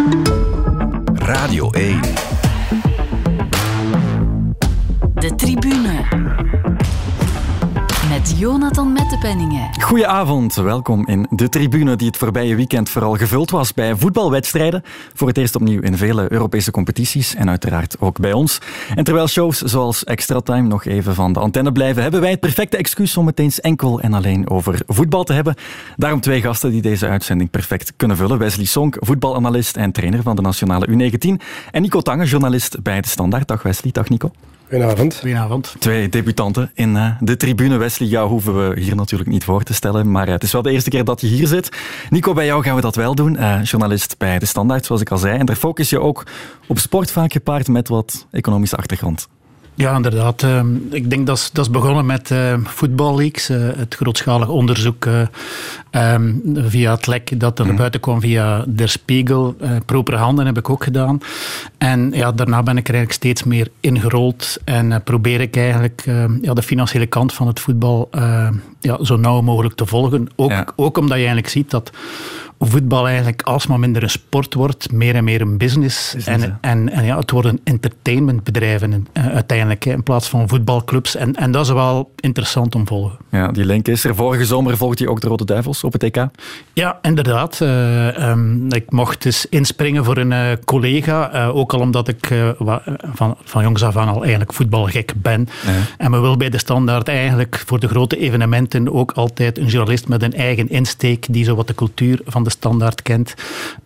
Radio Goedenavond, welkom in de tribune die het voorbije weekend vooral gevuld was bij voetbalwedstrijden. Voor het eerst opnieuw in vele Europese competities en uiteraard ook bij ons. En terwijl shows zoals Extra Time nog even van de antenne blijven, hebben wij het perfecte excuus om het eens enkel en alleen over voetbal te hebben. Daarom twee gasten die deze uitzending perfect kunnen vullen. Wesley Sonk, voetbalanalist en trainer van de nationale U19. En Nico Tange, journalist bij De Standaard. Dag Wesley, dag Nico. Goedenavond. Goedenavond. Twee debutanten in uh, de tribune. Wesley, jou hoeven we hier natuurlijk niet voor te stellen, maar uh, het is wel de eerste keer dat je hier zit. Nico, bij jou gaan we dat wel doen. Uh, journalist bij De Standaard, zoals ik al zei. En daar focus je ook op sport, vaak gepaard met wat economische achtergrond. Ja, inderdaad. Ehm, ik denk dat is begonnen met uh, voetballeaks, het grootschalig onderzoek um, via het lek dat er naar buiten kwam via Der Spiegel. Uh, Proper Handen heb ik ook gedaan. En ja, daarna ben ik er eigenlijk steeds meer ingerold en probeer ik eigenlijk ja, de financiële kant van het voetbal ja, zo nauw mogelijk te volgen. Ook, ja. ook omdat je eigenlijk ziet dat voetbal eigenlijk alsmaar minder een sport wordt, meer en meer een business. en, en, en, ja, het worden entertainmentbedrijven uh, uiteindelijk, hè, in plaats van voetbalclubs. En, en dat is wel interessant om te volgen. Ja, die link is er. Vorige zomer volgde je ook de Rode Duivels op het EK. Ja, inderdaad. Uh, um, ik mocht eens inspringen voor een uh, collega, ook al omdat ik van, van jongs af aan al eigenlijk voetbalgek ben. En me wil bij de standaard eigenlijk voor de grote evenementen ook altijd een journalist met een eigen insteek die zo wat de cultuur van de standaard kent,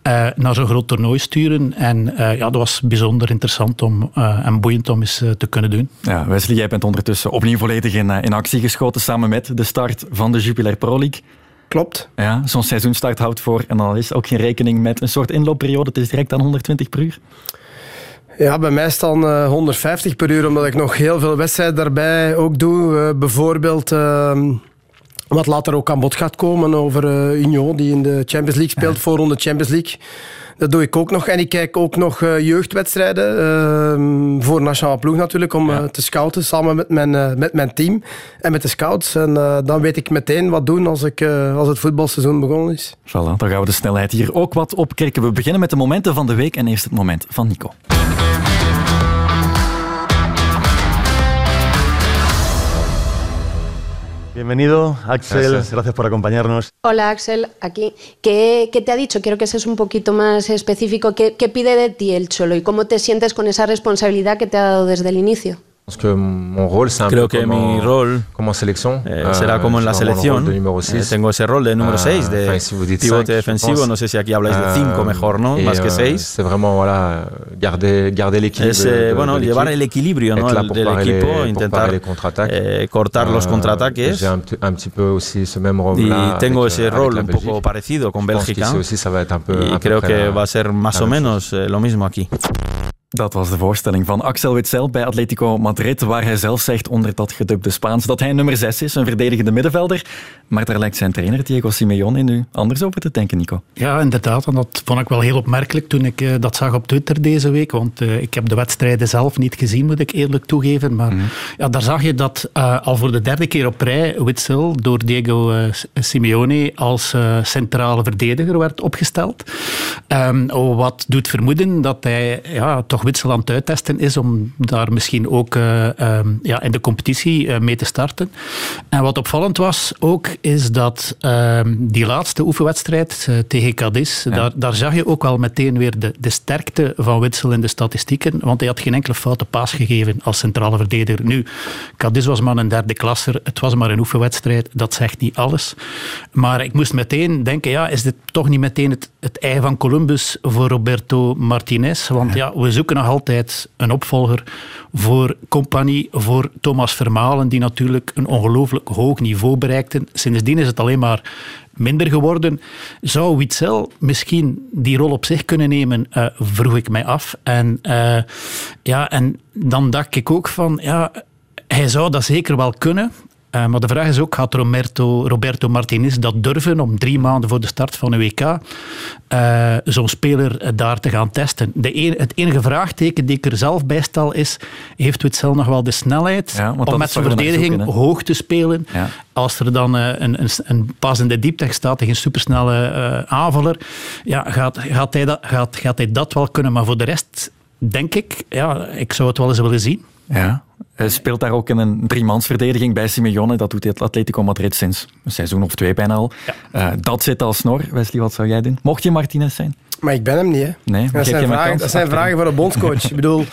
uh, naar zo'n groot toernooi sturen. En uh, ja, dat was bijzonder interessant om, uh, en boeiend om eens te kunnen doen. Ja, Wesley, jij bent ondertussen opnieuw volledig in, in actie geschoten samen met de start van de Jupiler Pro League. Klopt. Ja, zo'n seizoenstart houdt voor en dan is ook geen rekening met een soort inloopperiode. Het is direct aan 120 per uur. Ja, bij mij is dan uh, 150 per uur, omdat ik nog heel veel wedstrijden daarbij ook doe. Uh, bijvoorbeeld... Uh, wat later ook aan bod gaat komen over uh, Union, die in de Champions League speelt, ja. voorronde Champions League. Dat doe ik ook nog. En ik kijk ook nog uh, jeugdwedstrijden. Uh, voor Nationale Ploeg natuurlijk, om ja. uh, te scouten samen met mijn, met mijn team en met de scouts. En dan weet ik meteen wat doen als, ik, als het voetbalseizoen begonnen is. Voilà, dan gaan we de snelheid hier ook wat opkrikken. We beginnen met de momenten van de week en eerst het moment van Nico. Bienvenido, Axel. Gracias. Gracias. por acompañarnos. Hola, Axel. Aquí. ¿Qué, ¿Qué, te ha dicho? Quiero que seas un poquito más específico. ¿Qué, ¿Qué pide de ti el Cholo y cómo te sientes con esa responsabilidad que te ha dado desde el inicio? Que mon rol, Creo que mi rol como selección, eh, será como en la selección. Eh, tengo ese rol de número 6, de enfin, si dites pivote defensivo. No sé si aquí habláis de 5 mejor, ¿no? Más que 6. C'est vraiment voilà, garder, garder. Es eh, bueno, de llevar el equilibrio del equipo, les, intentar cortar los contraataques. J'ai un, un, petit peu aussi ce même rôle y là tengo avec, ese rol un poco parecido con Bélgica. Aussi, ça va être un peu, y creo que va a ser más o menos lo mismo aquí. Dat was de voorstelling van Axel Witsel bij Atletico Madrid, waar hij zelf zegt onder dat gedubde Spaans dat hij nummer 6 is, een verdedigende middenvelder. Maar daar lijkt zijn trainer Diego Simeone nu anders over te denken, Nico. Ja, inderdaad. En dat vond ik wel heel opmerkelijk toen ik uh, dat zag op Twitter deze week. Want uh, ik heb de wedstrijden zelf niet gezien, moet ik eerlijk toegeven. Maar mm. ja, daar zag je dat uh, al voor de derde keer op rij Witsel door Diego Simeone als centrale verdediger werd opgesteld. Um, wat doet vermoeden dat hij ja, toch Witsel aan het uittesten is om daar misschien ook uh, um, ja, in de competitie uh, mee te starten. En wat opvallend was ook, is dat uh, die laatste oefenwedstrijd uh, tegen Cadiz, ja. daar, daar zag je ook al meteen weer de, de sterkte van Witsel in de statistieken, want hij had geen enkele foute paas gegeven als centrale verdediger. Nu, Cadiz was maar een derde klasser, het was maar een oefenwedstrijd, dat zegt niet alles. Maar ik moest meteen denken, ja, is dit toch niet meteen het, het ei van Columbus voor Roberto Martinez? Want ja, we zoeken nog altijd een opvolger voor Compagnie, voor Thomas Vermalen, die natuurlijk een ongelooflijk hoog niveau bereikten. Sindsdien is het alleen maar minder geworden. Zou Witzel misschien die rol op zich kunnen nemen, uh, vroeg ik mij af. En, uh, ja, en dan dacht ik ook van, ja, hij zou dat zeker wel kunnen. Uh, maar de vraag is ook, gaat Roberto, Roberto Martinez dat durven om drie maanden voor de start van een WK uh, zo'n speler daar te gaan testen? De het enige vraagteken die ik er zelf bij stel is, heeft Witzel nog wel de snelheid ja, om met zijn verdediging hoog te spelen? Ja. Als er dan uh, een, een, een, pas in de diepte staat tegen een supersnelle aanvaller, ja, gaat, gaat, hij dat, gaat, gaat hij dat wel kunnen. Maar voor de rest denk ik, ja, ik zou het wel eens willen zien. Ja, hij speelt daar ook in een driemansverdediging bij Simeone. Dat doet het Atletico Madrid sinds een seizoen of twee bijna al. Ja. Uh, dat zit al snor. Wesley, wat zou jij doen? Mocht je Martinez zijn? Maar ik ben hem niet. Hè. Nee, dat zijn, vragen, dat zijn vragen voor een bondscoach. ik bedoel,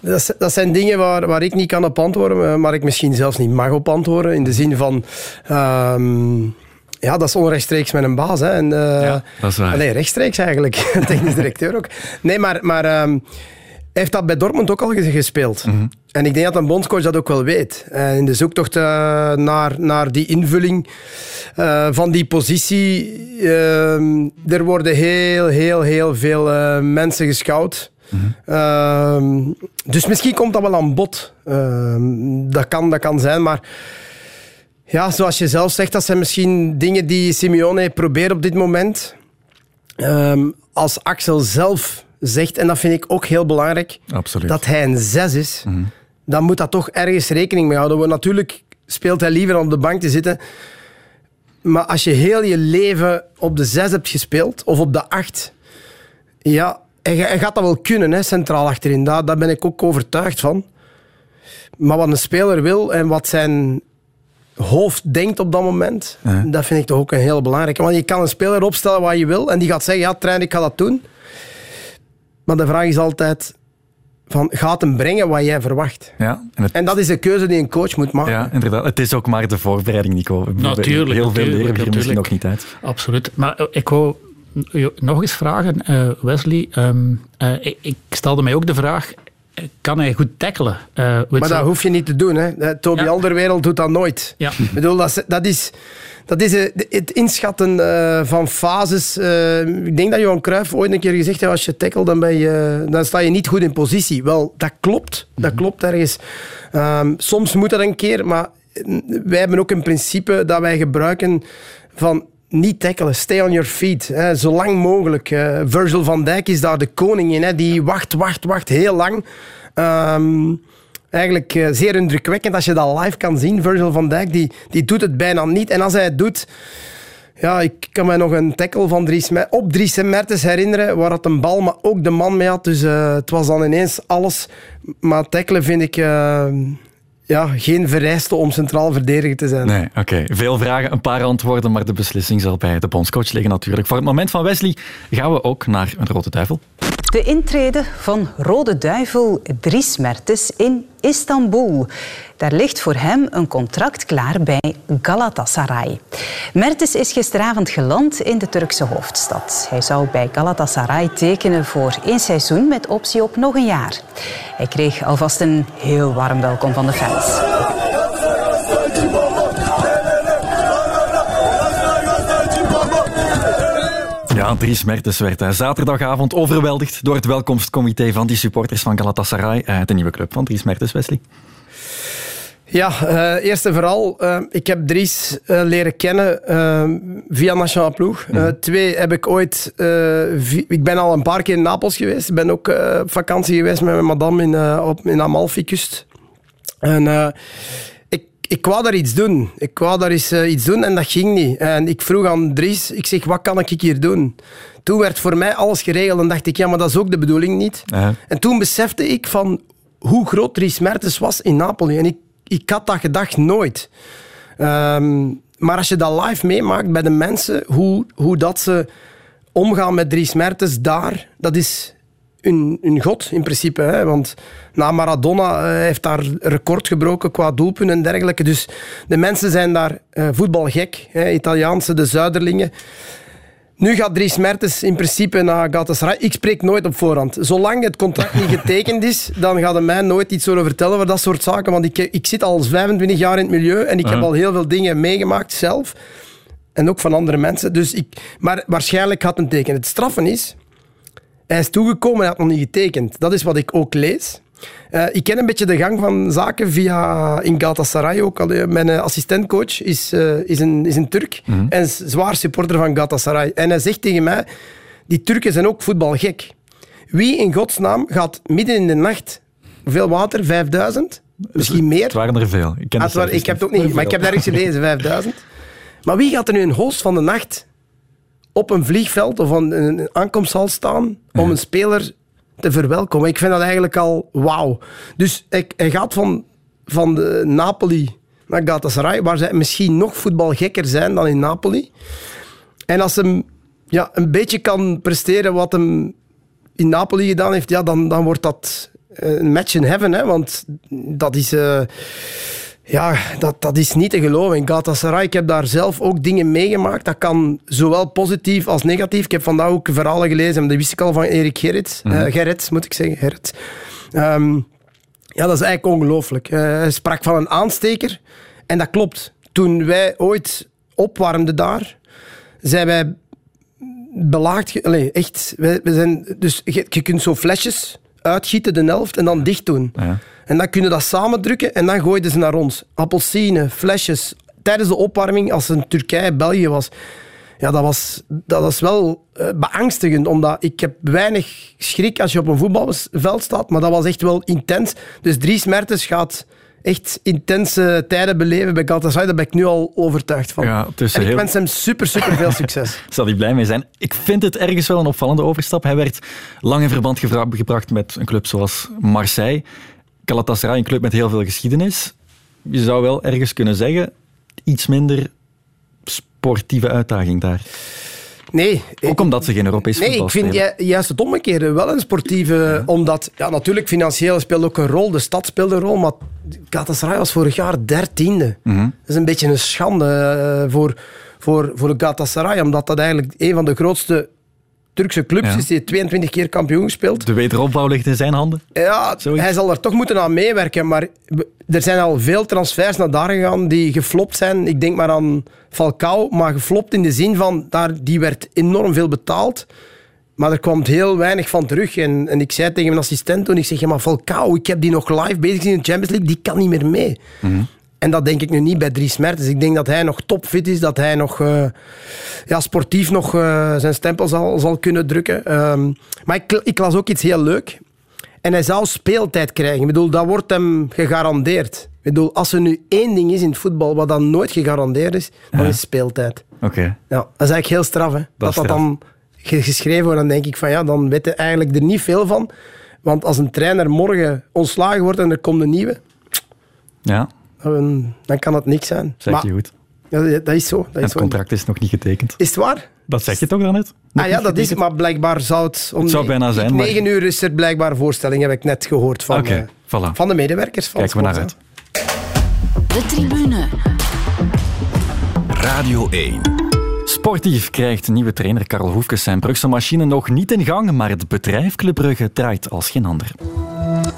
dat, dat, zijn dingen waar, waar ik niet kan op antwoorden, maar ik misschien zelfs niet mag op antwoorden. In de zin van... Um, ja, dat is onrechtstreeks met een baas. Hè. En, uh, ja, dat is waar. Nee, rechtstreeeks eigenlijk. Technisch directeur ook. Nee, maar... maar um, hij heeft dat bij Dortmund ook al gespeeld. Mm -hmm. En ik denk dat een bondscoach dat ook wel weet. En in de zoektocht uh, naar, naar die invulling uh, van die positie, uh, er worden heel, heel, heel veel mensen gescout. Mm -hmm. dus misschien komt dat wel aan bod. Ehm, dat, kan, dat kan zijn, maar ja, zoals je zelf zegt, dat zijn misschien dingen die Simeone probeert op dit moment. Ehm, als Axel zelf zegt, en dat vind ik ook heel belangrijk, Absoluut. dat hij een zes is, mm dan moet dat toch ergens rekening mee houden. Want natuurlijk speelt hij liever om op de bank te zitten. Maar als je heel je leven op de zes hebt gespeeld, of op de acht, ja, hij, gaat dat wel kunnen, hè, centraal achterin. Daar, daar ben ik ook overtuigd van. Maar wat een speler wil en wat zijn hoofd denkt op dat moment, dat vind ik toch ook een heel belangrijke. Want je kan een speler opstellen wat je wil en die gaat zeggen, ja, trein, ik ga dat doen. Maar de vraag is altijd, van, gaat hem brengen wat jij verwacht? Ja, en, en, dat is de keuze die een coach moet maken. Ja, inderdaad. Het is ook maar de voorbereiding, Nico. Natuurlijk. Heel veel leren we misschien nog niet uit. Absoluut. Maar eh, ik wou nog eens vragen, uh, Wesley. Um, uh, ik, ik, stelde mij ook de vraag, kan hij goed tackelen? Uh, maar dat hoef je niet te doen. Hè. Toby ja. Alderwereld doet dat nooit. Ja. Ik bedoel, dat, dat is dat is eh, het inschatten uh, van fases. Uh, ik denk dat Johan Cruijff ooit een keer gezegd heeft, als je tackle, dan, ben je, dan sta je niet goed in positie. Wel, dat klopt. Dat mhm. klopt ergens. Um, soms moet dat een keer, maar wij hebben ook een principe dat wij gebruiken van niet tackelen, stay on your feet. Hè, zo lang mogelijk. Uh, Virgil van Dijk is daar de koning in. Hè, die wacht, wacht, wacht heel lang. Um, eigenlijk uh, zeer indrukwekkend als je dat live kan zien. Virgil van Dijk die, die doet het bijna niet. En als hij het doet... Ja, ik kan me nog een tackle van Dries, op Dries Mertens herinneren, waar het een bal, maar ook de man mee had. Dus uh, het was dan ineens alles. Maar tackelen vind ik... Ja, geen vereiste om centraal verdediger te zijn. Nee, oké. Veel vragen, een paar antwoorden, maar de beslissing zal bij de bondscoach liggen natuurlijk. Voor het moment van Wesley gaan we ook naar een rode duivel. De intrede van Rode Duivel Dries Mertens in Istanbul. Daar ligt voor hem een contract klaar bij Galatasaray. Mertens is gisteravond geland in de Turkse hoofdstad. Hij zou bij Galatasaray tekenen voor één seizoen met optie op nog een jaar. Hij kreeg alvast een heel warm welkom van de fans. Ja, Dries Mertens werd zaterdagavond overweldigd door het welkomstcomité van die supporters van Galatasaray, uh, de nieuwe club van Dries Mertens, Wesley. Ja, uh, eerst en vooral, uh, ik heb Dries uh, leren kennen via Nationale Ploeg. Mm. twee heb ik ooit... ik ben al een paar keer in Napels geweest. Ik ben ook op vakantie geweest met mijn madame in, op, in Amalfi-kust. En ik wou daar iets doen. Ik wou daar eens uh, iets doen en dat ging niet. En ik vroeg aan Dries, ik zeg, wat kan ik hier doen? Toen werd voor mij alles geregeld en dacht ik, ja, maar dat is ook de bedoeling niet. En toen besefte ik van hoe groot Dries Mertens was in Napoli. En ik, ik had dat gedacht nooit. Um, maar als je dat live meemaakt bij de mensen, hoe, hoe dat ze omgaan met Dries Mertens daar, dat is hun, god in principe. Hè? Want na Maradona uh, heeft daar record gebroken qua doelpunten en dergelijke. Dus de mensen zijn daar uh, voetbalgek. Hè? Italiaanse, de Zuiderlingen. Nu gaat Dries Mertens in principe naar Galatasaray. Ik spreek nooit op voorhand. Zolang het contract niet getekend is, dan gaat hij mij nooit iets zullen vertellen over dat soort zaken. Want ik, ik zit al 25 jaar in het milieu en ik heb al heel veel dingen meegemaakt zelf. En ook van andere mensen. Dus ik, maar waarschijnlijk gaat een teken. Het straffen is hij is toegekomen en had nog niet getekend. Dat is wat ik ook lees. Uh, ik ken een beetje de gang van zaken via in Galatasaray ook. Allee, mijn assistentcoach is, uh, is, een, is een Turk mm -hmm. en is zwaar supporter van Galatasaray. En hij zegt tegen mij, die Turken zijn ook voetbalgek. Wie in godsnaam gaat midden in de nacht, hoeveel water, 5000? Misschien meer? Het waren er veel. Ik, ken ah, waar, ik heb het ook niet, maar ik heb ergens gelezen, 5000. Maar wie gaat er nu een host van de nacht op een vliegveld of een, een aankomsthal staan om een speler te verwelkomen? Ik vind dat eigenlijk al wauw. Dus hij gaat van, van de Napoli naar Galatasaray, waar zij misschien nog voetbalgekker zijn dan in Napoli. En als hem ja, een beetje kan presteren wat hem in Napoli gedaan heeft, ja, dan, dan wordt dat een match in heaven. Hè, want dat is... Uh, ja, dat, dat is niet te geloven. In Galatasaray, ik heb daar zelf ook dingen meegemaakt. Dat kan zowel positief als negatief. Ik heb vandaag ook verhalen gelezen, dat wist ik al van Erik Gerrits. Mm -hmm. uh, Gerrits, moet ik zeggen. Gerrits. Um, ja, dat is eigenlijk ongelooflijk. Uh, hij sprak van een aansteker. En dat klopt. Toen wij ooit opwarmden daar, zijn wij belaagd... Allee, echt, we zijn, dus je, je kunt zo flesjes uitgieten, de helft, en dan dicht doen. Ja. En dan kunnen dat samendrukken en dan gooiden ze naar ons. Appelsine, flesjes. Tijdens de opwarming, als het Turkije-België was. Ja, dat was, dat was wel uh, beangstigend, omdat ik heb weinig schrik als je op een voetbalveld staat, maar dat was echt wel intens. Dus Dries Mertens gaat echt intense tijden beleven bij Galatasaray. Daar ben ik nu al overtuigd van. Ja, en ik heel... wens hem super, super veel succes. Zal hij blij mee zijn. Ik vind het ergens wel een opvallende overstap. Hij werd lang in verband gebracht met een club zoals Marseille. Galatasaray, een club met heel veel geschiedenis. Je zou wel ergens kunnen zeggen, iets minder sportieve uitdaging daar. Nee. Ook omdat ze geen Europees nee, voetbal Nee, ik vind juist het omgekeerde wel een sportieve... Omdat, ja, natuurlijk, financieel speelt ook een rol. De stad speelt een rol, maar Galatasaray was vorig jaar dertiende. Mm Dat is een beetje een schande uh, voor, voor, voor Galatasaray, omdat dat eigenlijk een van de grootste Turkse clubs is hij 22 keer kampioen gespeeld. De wederopbouw ligt in zijn handen? Ja, hij zal er toch moeten aan meewerken. Maar er zijn al veel transfers naar daar gegaan die geflopt zijn. Ik denk maar aan Falcao, maar geflopt in de zin van, daar, die werd enorm veel betaald. Maar er kwam heel weinig van terug. En, en ik zei tegen mijn assistent toen, ik zeg, ja, maar Falcao, ik heb die nog live bezig in de Champions League, die kan niet meer mee. Mm en dat denk ik nu niet bij Dries Mertens. Ik denk dat hij nog topfit is, dat hij nog uh, ja, sportief nog uh, zijn stempel zal, zal kunnen drukken. Um, maar ik, ik, las ook iets heel leuk. En hij zou speeltijd krijgen. Ik bedoel, dat wordt hem gegarandeerd. Ik bedoel, als er nu één ding is in het voetbal wat dan nooit gegarandeerd is, dan is speeltijd. Oké. Ja, dat is eigenlijk heel straf. Hè? Dat, dat, dat dan geschreven wordt, dan denk ik van ja, dan weet je eigenlijk er niet veel van. Want als een trainer morgen ontslagen wordt en er komt een nieuwe... Ja dan kan het niks zijn. Zeg je goed. Ja, dat is zo. Dat en het contract is nog niet getekend. Is het waar? Dat zeg je toch daarnet? Nog ah ja, dat is het, maar blijkbaar zou het... Om het zou bijna zijn. 9 uur is er blijkbaar voorstelling, heb ik net gehoord van, okay, uh, van de medewerkers. Van Kijken we naar uit. De tribune. Radio 1. Sportief krijgt nieuwe trainer Karel Hoefkes zijn Brugse machine nog niet in gang, maar het bedrijf Club Brugge draait als geen ander.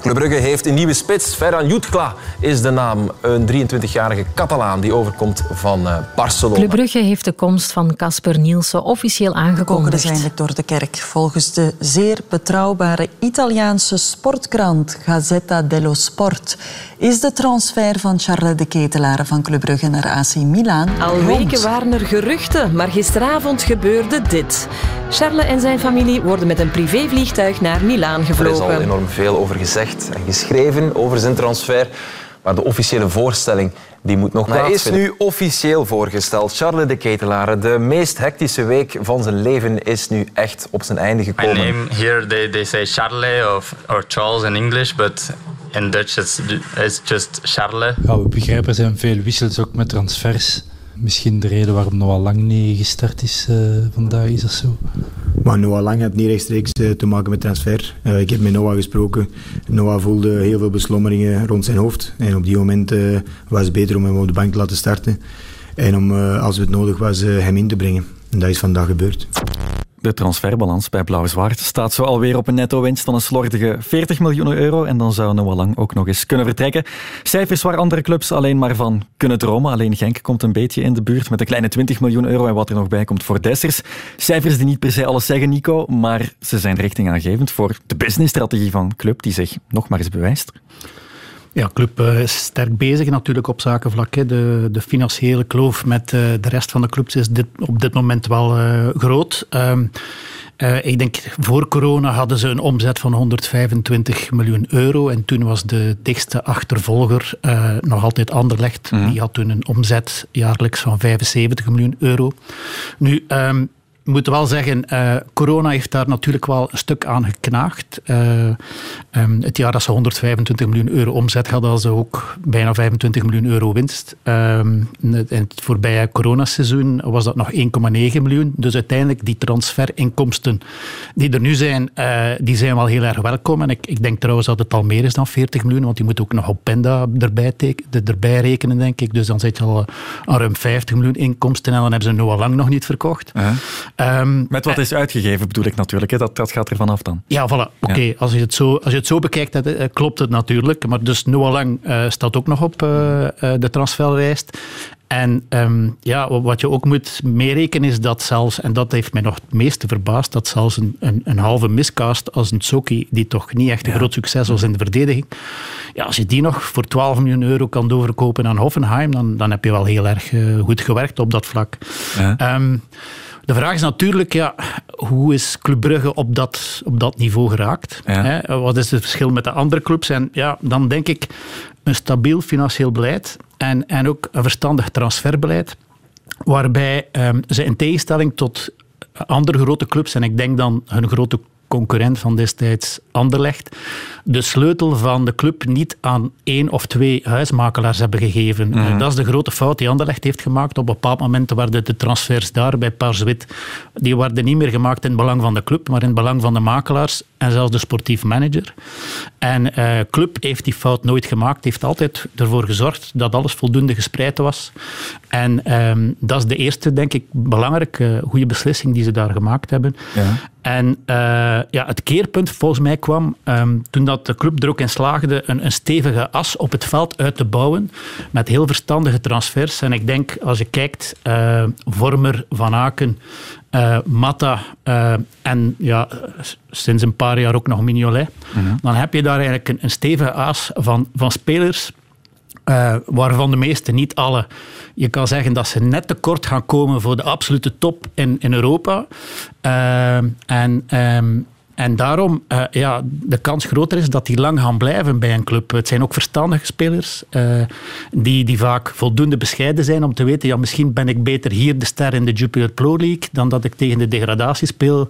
Club Brugge heeft een nieuwe spits. Ferran Jutkla is de naam. Een 23-jarige Catalaan die overkomt van uh, Barcelona. Club Brugge heeft de komst van Casper Nielsen officieel aangekondigd. eindelijk door de kerk. Volgens de zeer betrouwbare Italiaanse sportkrant Gazzetta dello Sport is de transfer van Charles de Ketelaar van Club Brugge naar AC Milan. Al weken waren er geruchten, maar gisteravond gebeurde dit. Charles en zijn familie worden met een privévliegtuig naar Milaan gevlogen. Er is al enorm veel over gezegd en geschreven over zijn transfer. Maar de officiële voorstelling die moet nog Hij is nu officieel voorgesteld. Charles de Ketelaar, de meest hectische week van zijn leven is nu echt op zijn einde gekomen. My name here they, they say Charles of or Charles in English, but in Dutch it's, it's just Charles. Ja, we begrijpen er zijn veel wissels ook met transfers misschien de reden waarom Noah Lang niet gestart is uh, vandaag, is dat zo? Maar Noah Lang heeft niet rechtstreeks uh, te maken met transfer. Uh, ik heb met Noah gesproken. Noah voelde heel veel beslommeringen rond zijn hoofd. En op die moment was het beter om hem op de bank te laten starten. En om, als het nodig was, hem in te brengen. En dat is vandaag gebeurd. De transferbalans bij Blauw-Zwart staat zo alweer op een netto-winst van een slordige 40 miljoen euro. En dan zou Noah Lang ook nog eens kunnen vertrekken. Cijfers waar andere clubs alleen maar van kunnen dromen. Alleen Genk komt een beetje in de buurt met een kleine 20 miljoen euro. En wat er nog bij komt voor Dessers. Cijfers die niet per se alles zeggen, Nico. Maar ze zijn richtingaangevend voor de businessstrategie van club die zich nog maar eens bewijst. Ja, club uh, is sterk bezig natuurlijk op zakenvlak. Hè. De, de financiële kloof met uh, de rest van de clubs is dit, op dit moment wel uh, groot. Ehm, ik denk, voor corona hadden ze een omzet van 125 miljoen euro. En toen was de dichtste achtervolger nog altijd Anderlecht. Mm -hmm. Die had toen een omzet jaarlijks van 75 miljoen euro. Nu, um, we moeten wel zeggen, uh, corona heeft daar natuurlijk wel een stuk aan geknaagd. Uh, um, het jaar dat ze 125 miljoen euro omzet hadden, hadden ze ook bijna 25 miljoen euro winst. Um, in het voorbije coronaseizoen was dat nog 1,9 miljoen. Dus uiteindelijk die transferinkomsten die er nu zijn, uh, die zijn wel heel erg welkom. En ik, ik denk trouwens dat het al meer is dan 40 miljoen, want die moet ook nog op Penda erbij, erbij rekenen, denk ik. Dus dan zit je al aan ruim 50 miljoen inkomsten en dan hebben ze Noah Lang nog niet verkocht. -huh. Um, Met wat is uitgegeven bedoel ik natuurlijk, hè? Dat, dat gaat er vanaf dan. Ja, voilà. Oké, okay. ja. als, je het zo, als je het zo bekijkt, dat, uh, klopt het natuurlijk. Maar dus Noah Lang uh, staat ook nog op uh, de transferlijst. En um, ja, wat je ook moet meerekenen is dat zelfs, en dat heeft mij nog het meeste verbaasd, dat zelfs een, een, een halve miscast als een Tsoki, die toch niet echt een ja. groot succes was in de verdediging, ja, als je die nog voor 12 miljoen euro kan doorverkopen aan Hoffenheim, dan, dan heb je wel heel erg goed gewerkt op dat vlak. Ja. Um, de vraag is natuurlijk, ja, hoe is Club Brugge op dat, op dat niveau geraakt? Ja. Hè? Wat is het verschil met de andere clubs? En ja, dan denk ik een stabiel financieel beleid en, en ook een verstandig transferbeleid, waarbij um, ze in tegenstelling tot andere grote clubs, en ik denk dan hun grote concurrent van destijds Anderlecht, de sleutel van de club niet aan één of twee huismakelaars hebben gegeven. Mm. Dat is de grote fout die Anderlecht heeft gemaakt. Op een bepaald moment werden de transfers daar bij Parswit, die werden niet meer gemaakt in het belang van de club, maar in het belang van de makelaars en zelfs de sportief manager. En uh, club heeft die fout nooit gemaakt, heeft altijd ervoor gezorgd dat alles voldoende gespreid was. En um, dat is de eerste, denk ik, belangrijke goede beslissing die ze daar gemaakt hebben. Ja. En uh, ja, het keerpunt volgens mij kwam um, toen dat de club er ook in slaagde een, een, stevige as op het veld uit te bouwen met heel verstandige transfers. En ik denk, als je kijkt, uh, Vormer, Van Aken, uh, Matta en ja, sinds een paar jaar ook nog Mignolet, -hmm. dan heb je daar eigenlijk een, een stevige as van, van spelers Uh, waarvan de meeste, niet alle, je kan zeggen dat ze net tekort gaan komen voor de absolute top in, in Europa. Uh, en, um, en daarom uh, ja, de kans groter is dat die lang gaan blijven bij een club. Het zijn ook verstandige spelers die, die vaak voldoende bescheiden zijn om te weten, ja, misschien ben ik beter hier de ster in de Jupiler Pro League dan dat ik tegen de degradatie speel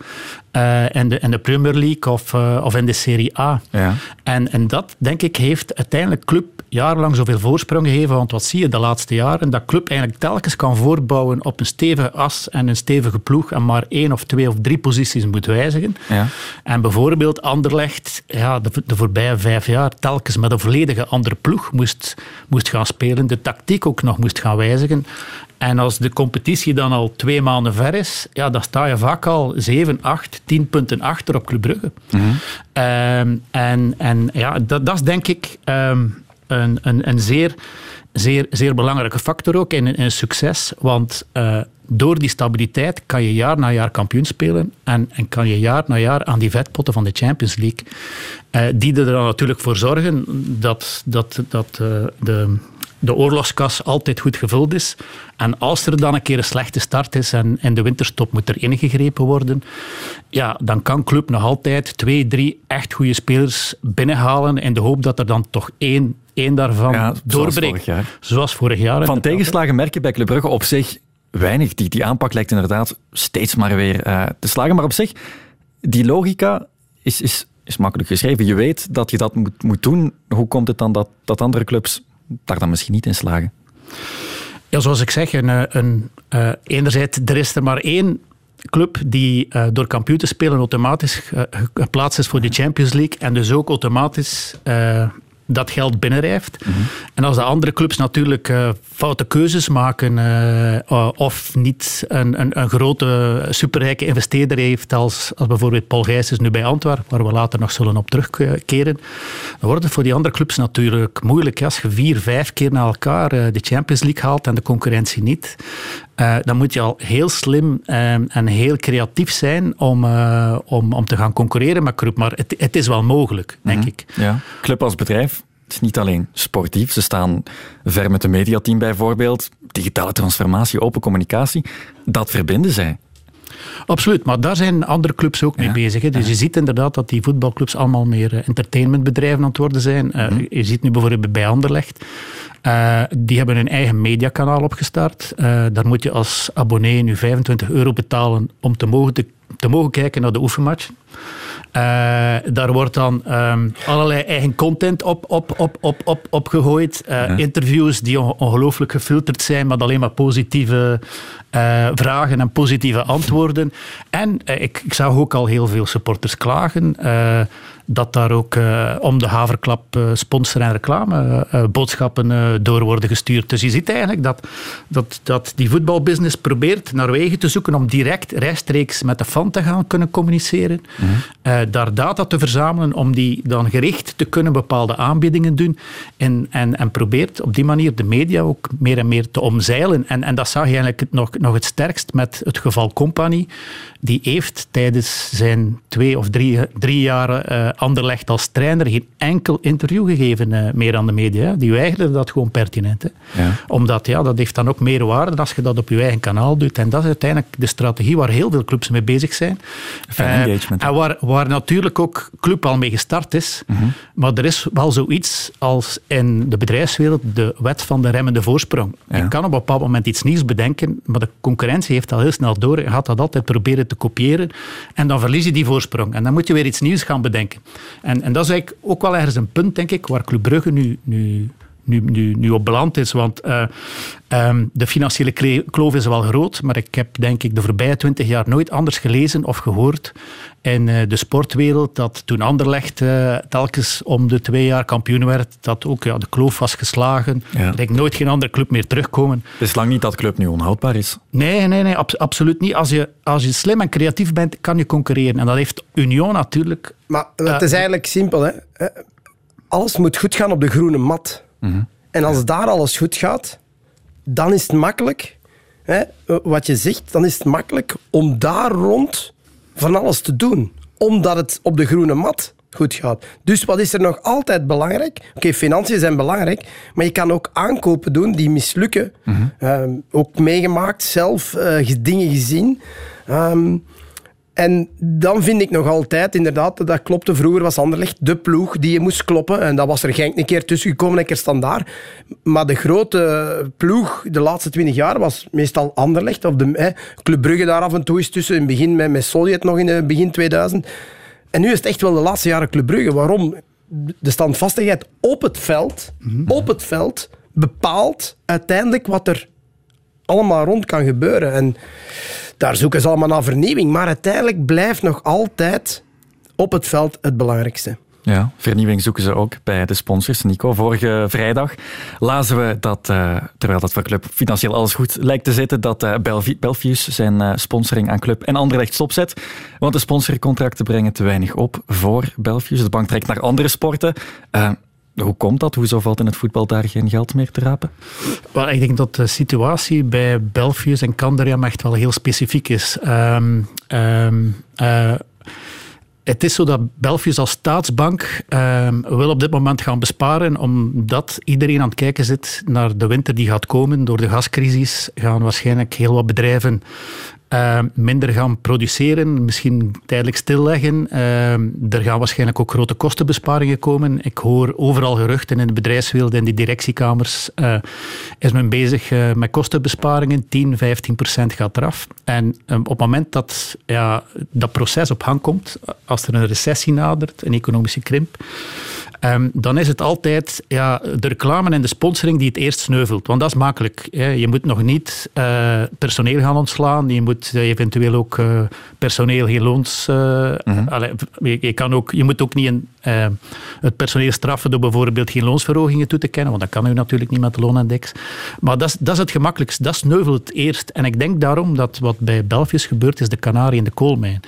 in, de, in de Premier League of, of in de Serie A. Ja. En, en dat, denk ik, heeft uiteindelijk club jarenlang zoveel voorsprong gegeven. Want wat zie je de laatste jaren? Dat club eigenlijk telkens kan voortbouwen op een stevige as en een stevige ploeg en maar één of twee of drie posities moet wijzigen. Ja. En bijvoorbeeld Anderlecht, ja, de, de voorbije vijf jaar, telkens met een volledige andere ploeg moest, moest gaan spelen. De tactiek ook nog moest gaan wijzigen. En als de competitie dan al twee maanden ver is, ja, dan sta je vaak al 7, 8, 10 punten achter op Club Brugge. Mm -hmm. um, en, en ja, dat, dat is denk ik um, een, een, een zeer, zeer, zeer belangrijke factor ook in, in een succes. Want uh, door die stabiliteit kan je jaar na jaar kampioen spelen en, en kan je jaar na jaar aan die vetpotten van de Champions League, uh, die er dan natuurlijk voor zorgen dat, dat, dat uh, de, de oorlogskas altijd goed gevuld is. En als er dan een keer een slechte start is en in de winterstop moet er ingegrepen worden, ja, dan kan club nog altijd twee, drie echt goede spelers binnenhalen in de hoop dat er dan toch één, één daarvan ja, doorbreekt. Vorig jaar. Zoals vorig jaar. Van tegenslagen merk je bij Club Brugge op zich weinig. Die, die aanpak lijkt inderdaad steeds maar weer uh, te slagen. Maar op zich, die logica is, is, is makkelijk geschreven. Je weet dat je dat moet, moet doen. Hoe komt het dan dat, dat andere clubs daar dan misschien niet in slagen? Ja, zoals ik zeg, een, een, uh, enerzijds, er is er maar één club die door kampioen te spelen automatisch geplaatst is voor de Champions League en dus ook automatisch dat geld binnenrijft. En als de andere clubs natuurlijk uh, foute keuzes maken uh, of niet een, een, een, grote superrijke investeerder heeft als, als bijvoorbeeld Paul Gijsens nu bij Antwerpen, waar we later nog zullen op terugkeren, dan wordt het voor die andere clubs natuurlijk moeilijk. Als je vier, vijf keer na elkaar de Champions League haalt en de concurrentie niet, dan moet je al heel slim en heel creatief zijn om, om, om te gaan concurreren met club. Maar het, het is wel mogelijk, denk Mhm. ik. Ja. Club als bedrijf het is niet alleen sportief. Ze staan ver met een mediateam bijvoorbeeld. Digitale transformatie, open communicatie. Dat verbinden zij. Absoluut, maar daar zijn andere clubs ook mee bezig. Hè. Dus je ziet inderdaad dat die voetbalclubs allemaal meer uh, entertainmentbedrijven aan het worden zijn. Uh, mm. Je ziet nu bijvoorbeeld bij Anderlecht. Uh, die hebben een eigen mediakanaal opgestart. daar moet je als abonnee nu 25 euro betalen om te mogen, te, te mogen kijken naar de oefenmatch. Uh, daar wordt dan um, allerlei eigen content op, op, op, op, op, opgegooid. Uh, ja. Interviews die on ongelooflijk gefilterd zijn met alleen maar positieve uh, vragen en positieve antwoorden. En ik, ik, zag ook al heel veel supporters klagen dat daar ook uh, om de haverklap uh, sponsor- en reclame uh, boodschappen door worden gestuurd. Dus je ziet eigenlijk dat, dat, dat die voetbalbusiness probeert naar wegen te zoeken om direct rechtstreeks met de fan te gaan kunnen communiceren. Mm -hmm. daar data te verzamelen om die dan gericht te kunnen bepaalde aanbiedingen doen. En, en, en probeert op die manier de media ook meer en meer te omzeilen. En, en dat zag je eigenlijk nog, nog het sterkst met het geval Company. Die heeft tijdens zijn twee of drie, drie jaren Anderlecht als trainer geen enkel interview gegeven uh, meer aan de media. Die weigerden dat gewoon pertinent. Hè. Ja. Omdat ja, dat heeft dan ook meer waarde als je dat op je eigen kanaal doet. En dat is uiteindelijk de strategie waar heel veel clubs mee bezig zijn. Uh, engagement. En waar, waar natuurlijk ook club al mee gestart is. Mm -hmm. Maar er is wel zoiets als in de bedrijfswereld de wet van de remmende voorsprong. Ja. Je kan op een bepaald moment iets nieuws bedenken, maar de concurrentie heeft al heel snel door. Je gaat dat altijd proberen te kopiëren. En dan verlies je die voorsprong. En dan moet je weer iets nieuws gaan bedenken. En, en dat is eigenlijk ook wel ergens een punt, denk ik, waar Club Brugge nu, nu, nu, nu, nu op beland is. Want uh, um, de financiële kloof is wel groot, maar ik heb denk ik de voorbije twintig jaar nooit anders gelezen of gehoord in uh, de sportwereld dat toen Anderlecht uh, telkens om de twee jaar kampioen werd, dat ook ja, de kloof was geslagen. Ja. Er denk nooit geen andere club meer terugkomen. Het is lang niet dat club nu onhoudbaar is. Nee, nee, nee, ab absoluut niet. Als je, als je slim en creatief bent, kan je concurreren. En dat heeft Union natuurlijk. Maar het is eigenlijk simpel. Hè? Alles moet goed gaan op de groene mat. Mm -hmm. En als daar alles goed gaat, dan is het makkelijk. Hè, wat je zegt, dan is het makkelijk om daar rond van alles te doen. Omdat het op de groene mat goed gaat. Dus wat is er nog altijd belangrijk? Oké, okay, financiën zijn belangrijk, maar je kan ook aankopen doen die mislukken. Mm -hmm. um, ook meegemaakt, zelf uh, dingen gezien. Um, en dan vind ik nog altijd, inderdaad, dat klopte. Vroeger was Anderlecht de ploeg die je moest kloppen. En dat was er Genk een keer tussen gekomen, een keer standaard. Maar de grote ploeg de laatste twintig jaar was meestal Anderlecht. Of de, hè, Club Brugge daar af en toe is tussen. In het begin met, met Soljet nog in het begin 2000. En nu is het echt wel de laatste jaren Club Brugge. Waarom? De standvastigheid op het veld, op het veld, bepaalt uiteindelijk wat er allemaal rond kan gebeuren. En daar zoeken ze allemaal naar vernieuwing. Maar uiteindelijk blijft nog altijd op het veld het belangrijkste. Ja, vernieuwing zoeken ze ook bij de sponsors. Nico, vorige vrijdag lazen we dat, uh, terwijl dat voor Club financieel alles goed lijkt te zitten, dat uh, Belfius zijn uh, sponsoring aan Club en Anderlecht stopzet. Want de sponsorcontracten brengen te weinig op voor Belfius. De bank trekt naar andere sporten. Hoe komt dat? Hoezo valt in het voetbal daar geen geld meer te rapen? Ik denk dat de situatie bij Belfius en Candariam echt wel heel specifiek is. Um, um, uh, het is zo dat Belfius als staatsbank um, wil op dit moment gaan besparen, omdat iedereen aan het kijken zit naar de winter die gaat komen. Door de gascrisis gaan waarschijnlijk heel wat bedrijven uh, minder gaan produceren, misschien tijdelijk stilleggen. Uh, er gaan waarschijnlijk ook grote kostenbesparingen komen. Ik hoor overal geruchten in de bedrijfswereld en die directiekamers uh, is men bezig uh, met kostenbesparingen. 10, 15 procent gaat eraf. En um, op het moment dat ja, dat proces op gang komt, als er een recessie nadert, een economische krimp, ehm, dan is het altijd ja, de reclame en de sponsoring die het eerst sneuvelt. Want dat is makkelijk. Hè. Je moet nog niet uh, personeel gaan ontslaan. Je moet eventueel ook uh, personeel geen loons... Allee, je, je, kan ook, je moet ook niet een, het personeel straffen door bijvoorbeeld geen loonsverhogingen toe te kennen. Want dat kan u natuurlijk niet met de loonindex. Maar dat is, dat is het gemakkelijkst. Dat sneuvelt het eerst. En ik denk daarom dat wat bij Belfius gebeurt, is de kanarie in de koolmijn.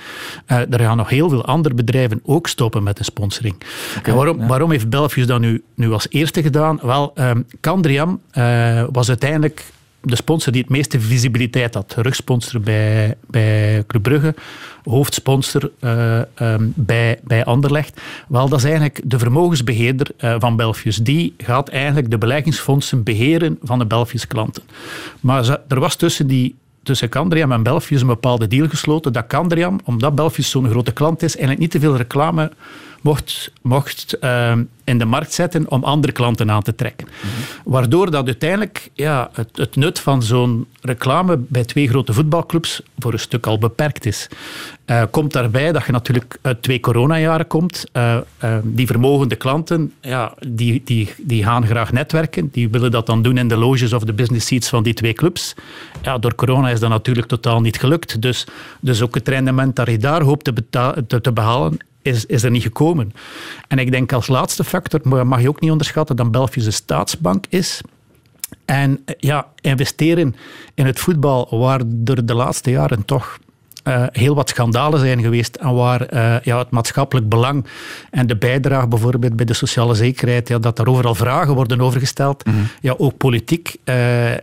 er gaan nog heel veel andere bedrijven ook stoppen met de sponsoring. Okay, waarom, ja. Waarom heeft Belfius dat nu, nu als eerste gedaan? Wel, um, Candriam uh, was uiteindelijk de sponsor die het meeste visibiliteit had. Rugsponsor bij, bij Club Brugge, hoofdsponsor uh, um, bij, bij Anderlecht. Wel, dat is eigenlijk de vermogensbeheerder uh, van Belfius. Die gaat eigenlijk de beleggingsfondsen beheren van de Belfius klanten. Maar er was tussen die tussen Candriam en Belfius een bepaalde deal gesloten dat Candriam, omdat Belfius zo'n grote klant is, eigenlijk niet te veel reclame mocht, mocht uh, in de markt zetten om andere klanten aan te trekken. Mhm. Waardoor dat uiteindelijk ja, het, het nut van zo'n reclame bij twee grote voetbalclubs voor een stuk al beperkt is. Uh, komt daarbij dat je natuurlijk uit twee coronajaren komt. Uh, uh, die vermogende klanten, ja, die, die, die gaan graag netwerken. Die willen dat dan doen in de loges of de business seats van die twee clubs. Ja, door corona is dat natuurlijk totaal niet gelukt. Dus, dus ook het rendement dat je daar hoopt te, te, te behalen, is, is er niet gekomen. En ik denk als laatste factor, mag je ook niet onderschatten, dat België een staatsbank is. En ja, investeren in het voetbal, waar er de laatste jaren toch uh, heel wat schandalen zijn geweest en waar uh, ja, het maatschappelijk belang en de bijdrage bijvoorbeeld bij de sociale zekerheid, ja, dat daar overal vragen worden over gesteld. Mm -hmm. Ja, ook politiek uh,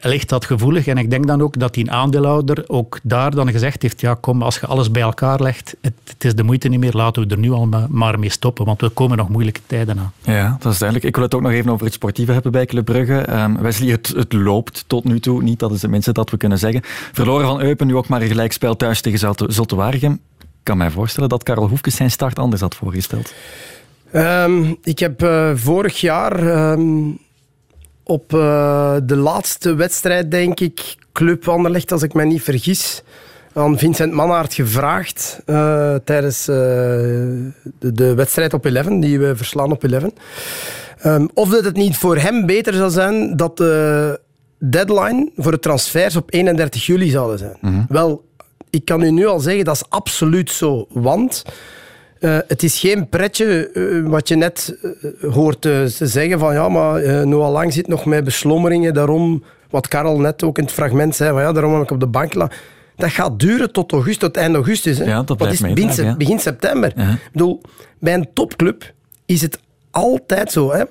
ligt dat gevoelig en ik denk dan ook dat die aandeelhouder ook daar dan gezegd heeft, ja kom, als je alles bij elkaar legt, het, het is de moeite niet meer, laten we er nu al maar mee stoppen, want we komen nog moeilijke tijden aan. Ja, dat is duidelijk. Ik wil het ook nog even over het sportieve hebben bij Club Brugge. Um, Wesley, het, het loopt tot nu toe niet, dat is het minste dat we kunnen zeggen. Verloren van Eupen, nu ook maar een gelijkspel thuis tegen Zulte Waregem. Ik kan mij voorstellen dat Karel Hoefkes zijn start anders had voorgesteld. Um, ik heb uh, vorig jaar um, op uh, de laatste wedstrijd, denk ik, Club Anderlecht, als ik me niet vergis, aan Vincent Mannaert gevraagd uh, tijdens de, de, wedstrijd op 11, die we verslaan op 11. Um, of dat het niet voor hem beter zou zijn dat de deadline voor de transfers op 31 juli zouden zijn. Mm -hmm. Wel, ik kan u nu al zeggen, dat is absoluut zo. Want uh, het is geen pretje uh, wat je net uh, hoort te zeggen van ja, maar Noah Lang zit nog met beslommeringen. Daarom, wat Karel net ook in het fragment zei, van ja, daarom heb ik op de bank laten. Dat gaat duren tot augustus, tot eind augustus. Hè. Ja, dat Wat is begin, ja. begin september. -huh. Ik bedoel, bij een topclub is het altijd zo. Hè.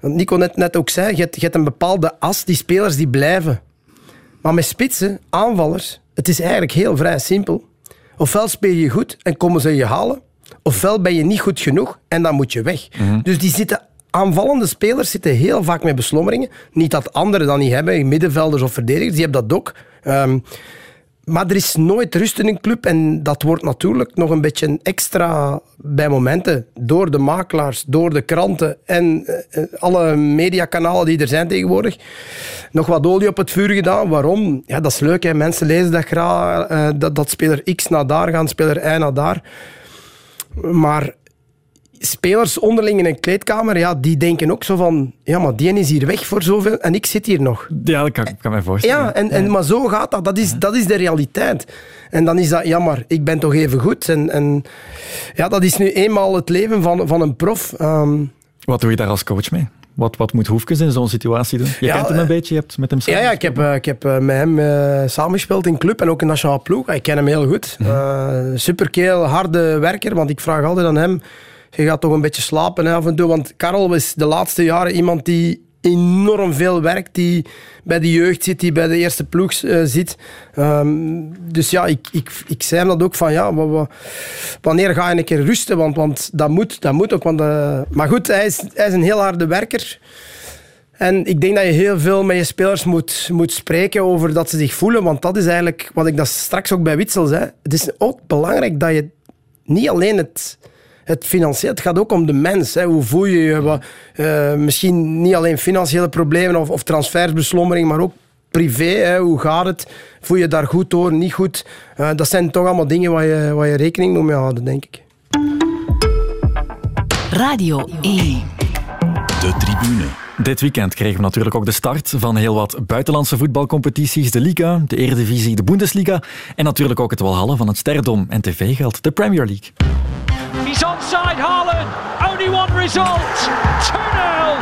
Nico net, net ook zei, je hebt, je hebt een bepaalde as, die spelers die blijven. Maar met spitsen, aanvallers, het is eigenlijk heel vrij simpel. Ofwel speel je goed en komen ze je halen, ofwel ben je niet goed genoeg en dan moet je weg. Mhm. Mm -hmm. Dus die zitten, aanvallende spelers zitten heel vaak met beslommeringen. Niet dat anderen dat niet hebben, middenvelders of verdedigers, die hebben dat ook. Um, maar er is nooit rust in een club en dat wordt natuurlijk nog een beetje extra bij momenten door de makelaars, door de kranten en uh, alle mediakanalen die er zijn tegenwoordig. Nog wat olie op het vuur gedaan. Waarom? Ja, dat is leuk. Hè. Mensen lezen dat graag. Uh, dat, dat speler X naar daar gaat, speler Y naar daar. Maar spelers onderling in een kleedkamer, ja, die denken ook zo van, ja, maar die is hier weg voor zoveel en ik zit hier nog. Ja, dat kan, kan mij voorstellen. Ja, en, en, maar zo gaat dat. Dat is, dat is de realiteit. En dan is dat, jammer, ik ben toch even goed. En, en ja, dat is nu eenmaal het leven van, van een prof. Um, Wat doe je daar als coach mee? Wat, wat moet Hoefkes in zo'n situatie doen? Je Ja, kent hem een beetje, je hebt met hem samen. Ja, ja ik heb, uh, ik heb uh, met hem uh, samengespeeld in club en ook in nationale ploeg. Ik ken hem heel goed. Mm. Superkeel, harde werker, want ik vraag altijd aan hem je gaat toch een beetje slapen hè, af en toe. Want Karel is de laatste jaren iemand die enorm veel werkt, die bij de jeugd zit, die bij de eerste ploeg uh, zit. Um, dus ja, ik, ik, ik zei hem dat ook van ja, wanneer ga je een keer rusten? Want, want dat, moet, dat moet ook. Want, uh, maar goed, hij is, hij is een heel harde werker. En ik denk dat je heel veel met je spelers moet, moet spreken over dat ze zich voelen. Want dat is eigenlijk wat ik dat straks ook bij Witsel zei. Het is ook belangrijk dat je niet alleen het het financieel, het gaat ook om de mens. Hè. Hoe voel je je? Wat, uh, misschien niet alleen financiële problemen of, of transfersbeslommering, maar ook privé. Hè. Hoe gaat het? Voel je daar goed door, niet goed? Uh, dat zijn toch allemaal dingen waar je, waar je rekening mee moet houden, denk ik. Radio 1. De tribune. Dit weekend kregen we natuurlijk ook de start van heel wat buitenlandse voetbalcompetities. De Liga, de Eredivisie, de Bundesliga en natuurlijk ook het walhalla van het sterdom en tv-geld, de Premier League. He's onside Haaland. Only one result. 2-0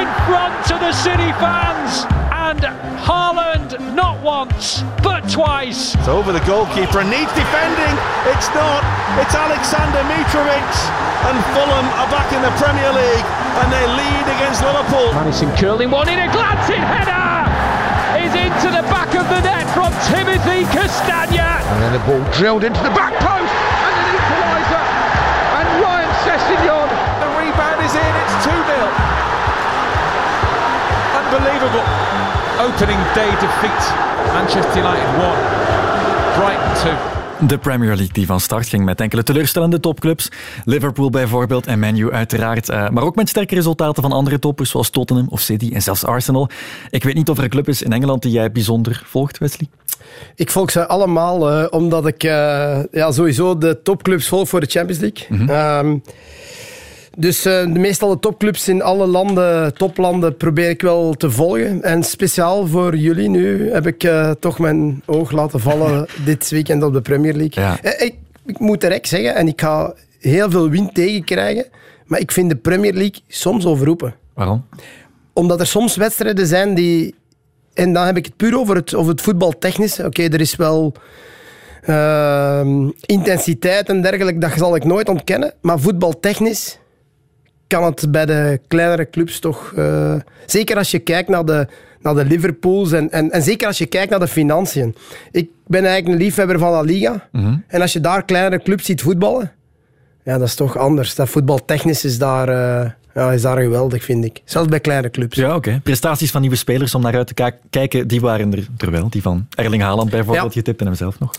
in front of the City fans. And Haaland not once, but twice. It's over the goalkeeper and needs defending. It's not. It's Alexander Mitrovic. And Fulham are back in the Premier League. And they lead against Liverpool. Madison curling one in a glancing header. Is into the back of the net from Timothy Castagna. And then the ball drilled into the back post. 2-0. Unbelievable. Opening day defeat. Manchester United won. Brighton 2. De Premier League die van start ging met enkele teleurstellende topclubs. Liverpool bijvoorbeeld en Man U uiteraard. Eh, maar ook met sterke resultaten van andere toppers zoals Tottenham of City en zelfs Arsenal. Ik weet niet of er een club is in Engeland die jij bijzonder volgt, Wesley. Ik volg ze allemaal, eh, omdat ik eh, ja, sowieso de topclubs volg voor de Champions League. Mhm. Ehm, dus uh, de meestal de topclubs in alle landen, toplanden, probeer ik wel te volgen. En speciaal voor jullie nu heb ik uh, toch mijn oog laten vallen dit weekend op de Premier League. Ja. Ik, ik, moet direct zeggen, en ik ga heel veel wind tegenkrijgen, maar ik vind de Premier League soms overroepen. Waarom? Omdat er soms wedstrijden zijn die... En dan heb ik het puur over het, over het voetbaltechnisch. Oké, okay, er is wel... Uh, intensiteit en dergelijke, dat zal ik nooit ontkennen. Maar voetbaltechnisch kan het bij de kleinere clubs toch... Uh, zeker als je kijkt naar de, naar de Liverpools en, en, en zeker als je kijkt naar de financiën. Ik ben eigenlijk een liefhebber van La Liga. Mhm. Mm -hmm. En als je daar kleinere clubs ziet voetballen, ja, dat is toch anders. Dat voetbaltechnisch is daar, uh, ja, is daar geweldig, vind ik. Zelfs bij kleine clubs. Ja, oké. Okay. Prestaties van nieuwe spelers om naar uit te kijken, die waren er, er wel. Die van Erling Haaland bijvoorbeeld, ja. je tipte hem zelf nog.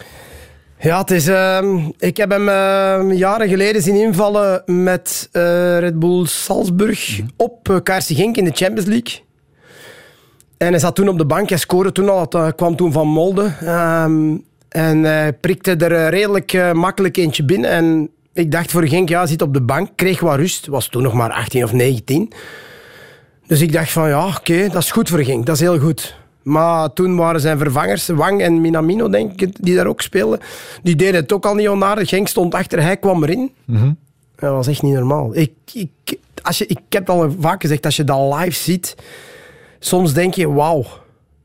Ja, het is, uh, ik heb hem uh, jaren geleden zien invallen met uh, Red Bull Salzburg mm. op uh, Kaarsen Genk in de Champions League. En hij zat toen op de bank, hij scoorde toen al, het kwam toen van Molde. Um, en hij prikte er redelijk makkelijk eentje binnen. En ik dacht voor Genk, ja, hij zit op de bank, kreeg wat rust. Was toen nog maar 18 of 19. Dus ik dacht van, ja, oké, okay, dat is goed voor Genk, dat is heel goed. Maar toen waren zijn vervangers, Wang en Minamino, denk ik, die daar ook speelden. Die deden het ook al niet onaardig. Genk stond achter, hij kwam erin. Mm -hmm. Dat was echt niet normaal. Ik, ik, als je, ik heb het al vaak gezegd, als je dat live ziet, soms denk je, wauw.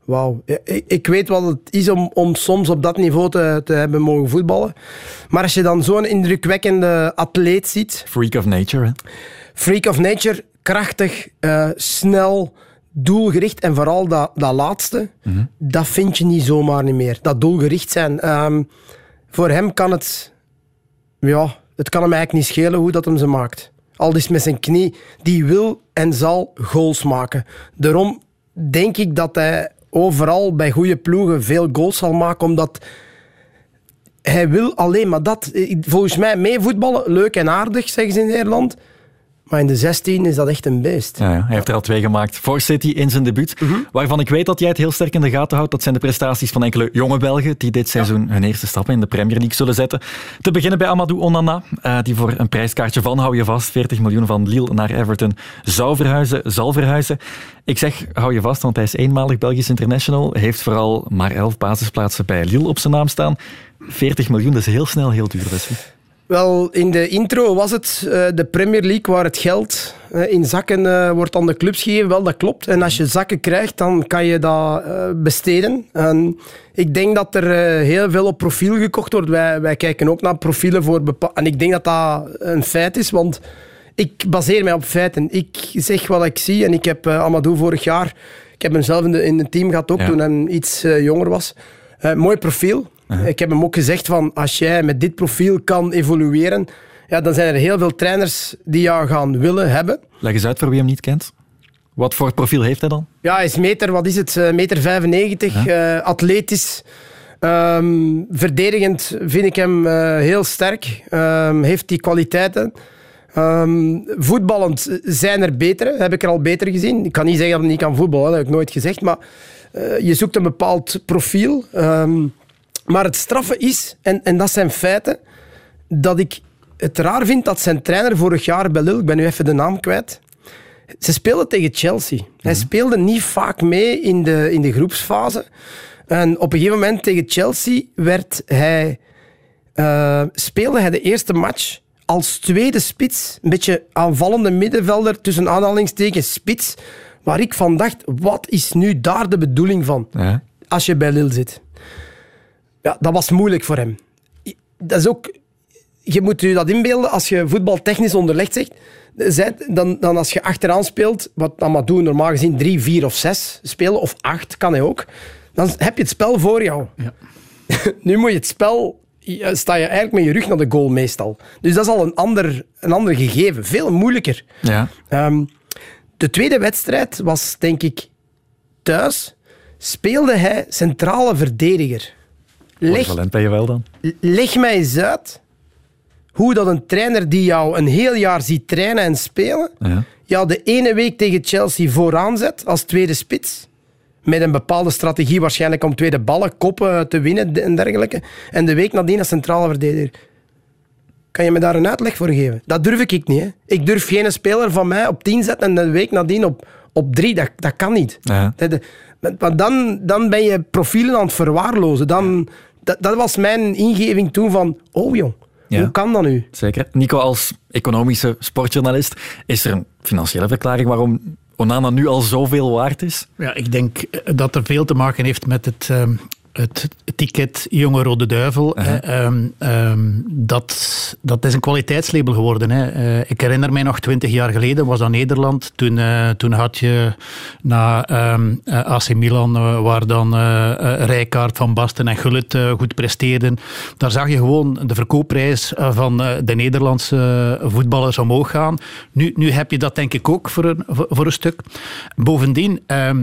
Wauw. Ik, ik, weet wat het is om, om soms op dat niveau te, te hebben mogen voetballen. Maar als je dan zo'n indrukwekkende atleet ziet... Freak of nature, hè? Freak of nature, krachtig, uh, snel doelgericht en vooral dat, dat laatste, dat vind je niet zomaar niet meer. Dat doelgericht zijn. Um, voor hem kan het... Ja, het kan hem eigenlijk niet schelen hoe dat hem ze maakt. Al is met zijn knie, die wil en zal goals maken. Daarom denk ik dat hij overal bij goede ploegen veel goals zal maken, omdat hij wil alleen maar dat. Volgens mij meevoetballen, leuk en aardig, zeggen ze in Nederland. Maar in de 16 is dat echt een beest. Ja, ja. Hij heeft er al twee gemaakt voor City in zijn debuut. Mhm. Waarvan ik weet dat jij het heel sterk in de gaten houdt. Dat zijn de prestaties van enkele jonge Belgen die dit seizoen hun eerste stappen in de Premier League zullen zetten. Te beginnen bij Amadou Onana, uh, die voor een prijskaartje van, hou je vast, 40 miljoen van Lille naar Everton zou verhuizen, zal verhuizen. Ik zeg, hou je vast, want hij is eenmalig Belgisch international. Heeft vooral maar 11 basisplaatsen bij Lille op zijn naam staan. 40 miljoen, dat is heel snel heel duur, Wesley. Wel, in de intro was het uh, de Premier League waar het geld uh, in zakken uh, wordt aan de clubs gegeven. Wel, dat klopt. En als je zakken krijgt, dan kan je dat besteden. En ik denk dat er heel veel op profiel gekocht wordt. Wij, wij kijken ook naar profielen voor bepaalde... En ik denk dat dat een feit is, want ik baseer mij op feiten. Ik zeg wat ik zie en ik heb Amadou vorig jaar... Ik heb hem zelf in, de, in het team gehad ook, ja. toen hij iets jonger was. mooi profiel. Uh-huh. Ik heb hem ook gezegd van als jij met dit profiel kan evolueren, ja, dan zijn er heel veel trainers die jou gaan willen hebben. Leg eens uit voor wie hem niet kent. Wat voor profiel heeft hij dan? Ja, hij is meter, wat is het? Meter 95, uh-huh. uh, atletisch. Um, verdedigend vind ik hem uh, heel sterk. Um, heeft die kwaliteiten. Um, voetballend zijn er betere, heb ik er al beter gezien. Ik kan niet zeggen dat hij niet kan voetballen, dat heb ik nooit gezegd. Maar uh, je zoekt een bepaald profiel. Um, maar het straffe is, en, en dat zijn feiten, dat ik het raar vind dat zijn trainer vorig jaar bij Lille, ik ben nu even de naam kwijt, Ze speelden tegen Chelsea. Hij speelde niet vaak mee in de, in de groepsfase. En op een gegeven moment tegen Chelsea werd hij, eh, speelde hij de eerste match als tweede spits. Een beetje aanvallende middenvelder tussen aanhalingstekens spits. Waar ik van dacht, wat is nu daar de bedoeling van? Ja. Als je bij Lille zit. Ja, dat was moeilijk voor hem. Dat is ook... Je moet je dat inbeelden als je voetbaltechnisch onderlegd zegt. Dan, dan als je achteraan speelt, wat Amadou normaal gezien drie, vier of zes spelen, of acht kan hij ook, dan heb je het spel voor jou. Ja. nu moet je het spel... Sta je eigenlijk met je rug naar de goal meestal. Dus dat is al een ander, een ander gegeven. Veel moeilijker. Ja. Ehm, de tweede wedstrijd was, denk ik, thuis. Speelde hij centrale verdediger. Leg, Valent ben je wel dan? leg mij eens uit hoe dat een trainer die jou een heel jaar ziet trainen en spelen, Ja. jou de ene week tegen Chelsea vooraan zet als tweede spits. Met een bepaalde strategie, waarschijnlijk om tweede ballen, koppen te winnen en dergelijke. En de week nadien als centrale verdediger. Kan je me daar een uitleg voor geven? Dat durf ik niet. Hè. Ik durf geen speler van mij op 10 zetten en de week nadien op, op 3. Dat, dat kan niet. Ja. Want dan, dan ben je profielen aan het verwaarlozen. Dan, dat, dat was mijn ingeving toen van, oh jong, Ja. hoe kan dat nu? Zeker. Nico, als economische sportjournalist, is er een financiële verklaring waarom Onana nu al zoveel waard is? Ja, ik denk eh, dat er veel te maken heeft met het, ehm, het ticket Jonge Rode Duivel. hè. Ehm, ehm, dat, dat is een kwaliteitslabel geworden. Hè. Eh, ik herinner mij nog twintig jaar geleden, was dat Nederland. Toen, eh, toen had je na ehm, eh, AC Milan, waar dan Rijkaard, Van Basten en Gullit goed presteerden. Daar zag je gewoon de verkoopprijs van de Nederlandse voetballers omhoog gaan. Nu, nu heb je dat denk ik ook voor een, voor, een stuk. Bovendien,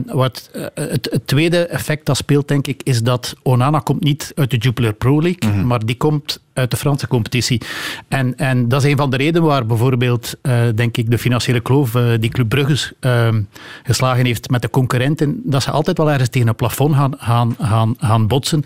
wat, het, het tweede effect dat speelt, denk ik, is dat Onana komt niet uit de Jupiler Pro League, maar die komt uit de Franse competitie. En, en dat is een van de redenen waar bijvoorbeeld, eh, denk ik, de financiële kloof eh, die Club Brugge ehm, geslagen heeft met de concurrenten, dat ze altijd wel ergens tegen een plafond gaan, gaan, gaan, botsen.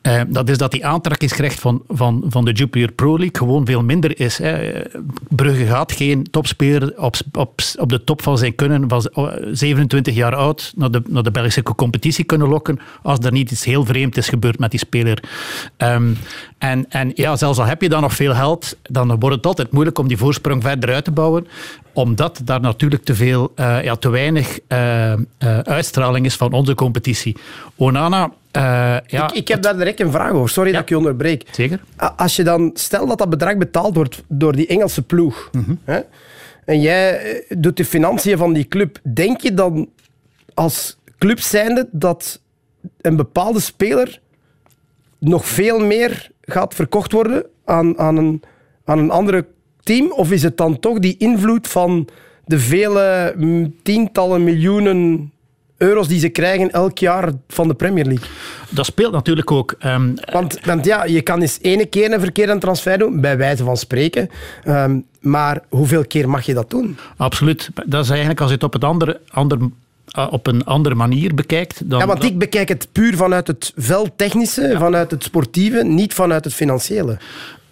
Eh, dat is dat die aantrekkingskracht van, van, van de Jupiler Pro League gewoon veel minder is. Hè. Brugge gaat geen topspeler op, op, op de top van zijn kunnen, van z- 27 jaar oud, naar de, naar de Belgische competitie kunnen lokken, als er niet iets heel vreemd is gebeurd met die speler. Ehm, en, en ja, zelfs al heb je dan nog veel geld, dan wordt het altijd moeilijk om die voorsprong verder uit te bouwen, omdat daar natuurlijk te veel, eh, ja, te weinig eh, eh, uitstraling is van onze competitie. Onana, ja, ik, ik heb daar direct een vraag over. Sorry dat ik je onderbreek. Zeker. Als je dan, stel dat dat bedrag betaald wordt door die Engelse ploeg. Mhm. hè, en jij doet de financiën van die club. Denk je dan als club zijnde dat een bepaalde speler nog veel meer gaat verkocht worden aan, aan, een, aan een andere team? Of is het dan toch die invloed van de vele tientallen miljoenen euro's die ze krijgen elk jaar van de Premier League? Dat speelt natuurlijk ook. ehm, want, want ja, je kan eens ene keer een verkeerde transfer doen, bij wijze van spreken. Ehm, maar hoeveel keer mag je dat doen? Absoluut. Dat is eigenlijk als je het op, het andere, ander, op een andere manier bekijkt. Dan, ja, want ik bekijk het puur vanuit het veldtechnische, vanuit het sportieve, niet vanuit het financiële.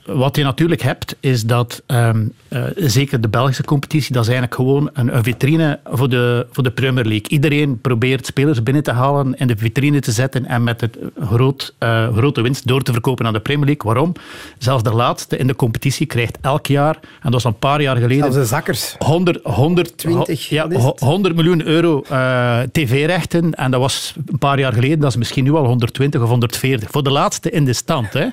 Wat je natuurlijk hebt, is dat ehm, eh, zeker de Belgische competitie, dat is eigenlijk gewoon een, een vitrine voor de, voor de Premier League. Iedereen probeert spelers binnen te halen, in de vitrine te zetten en met het groot, eh, grote winst door te verkopen aan de Premier League. Waarom? Zelfs de laatste in de competitie krijgt elk jaar, en dat was een paar jaar geleden... Zelfs de zakkers. 100, 100, 20, ja, wat is het? 100 miljoen euro eh, tv-rechten. En dat was een paar jaar geleden, dat is misschien nu al 120 of 140. Voor de laatste in de stand. Hè.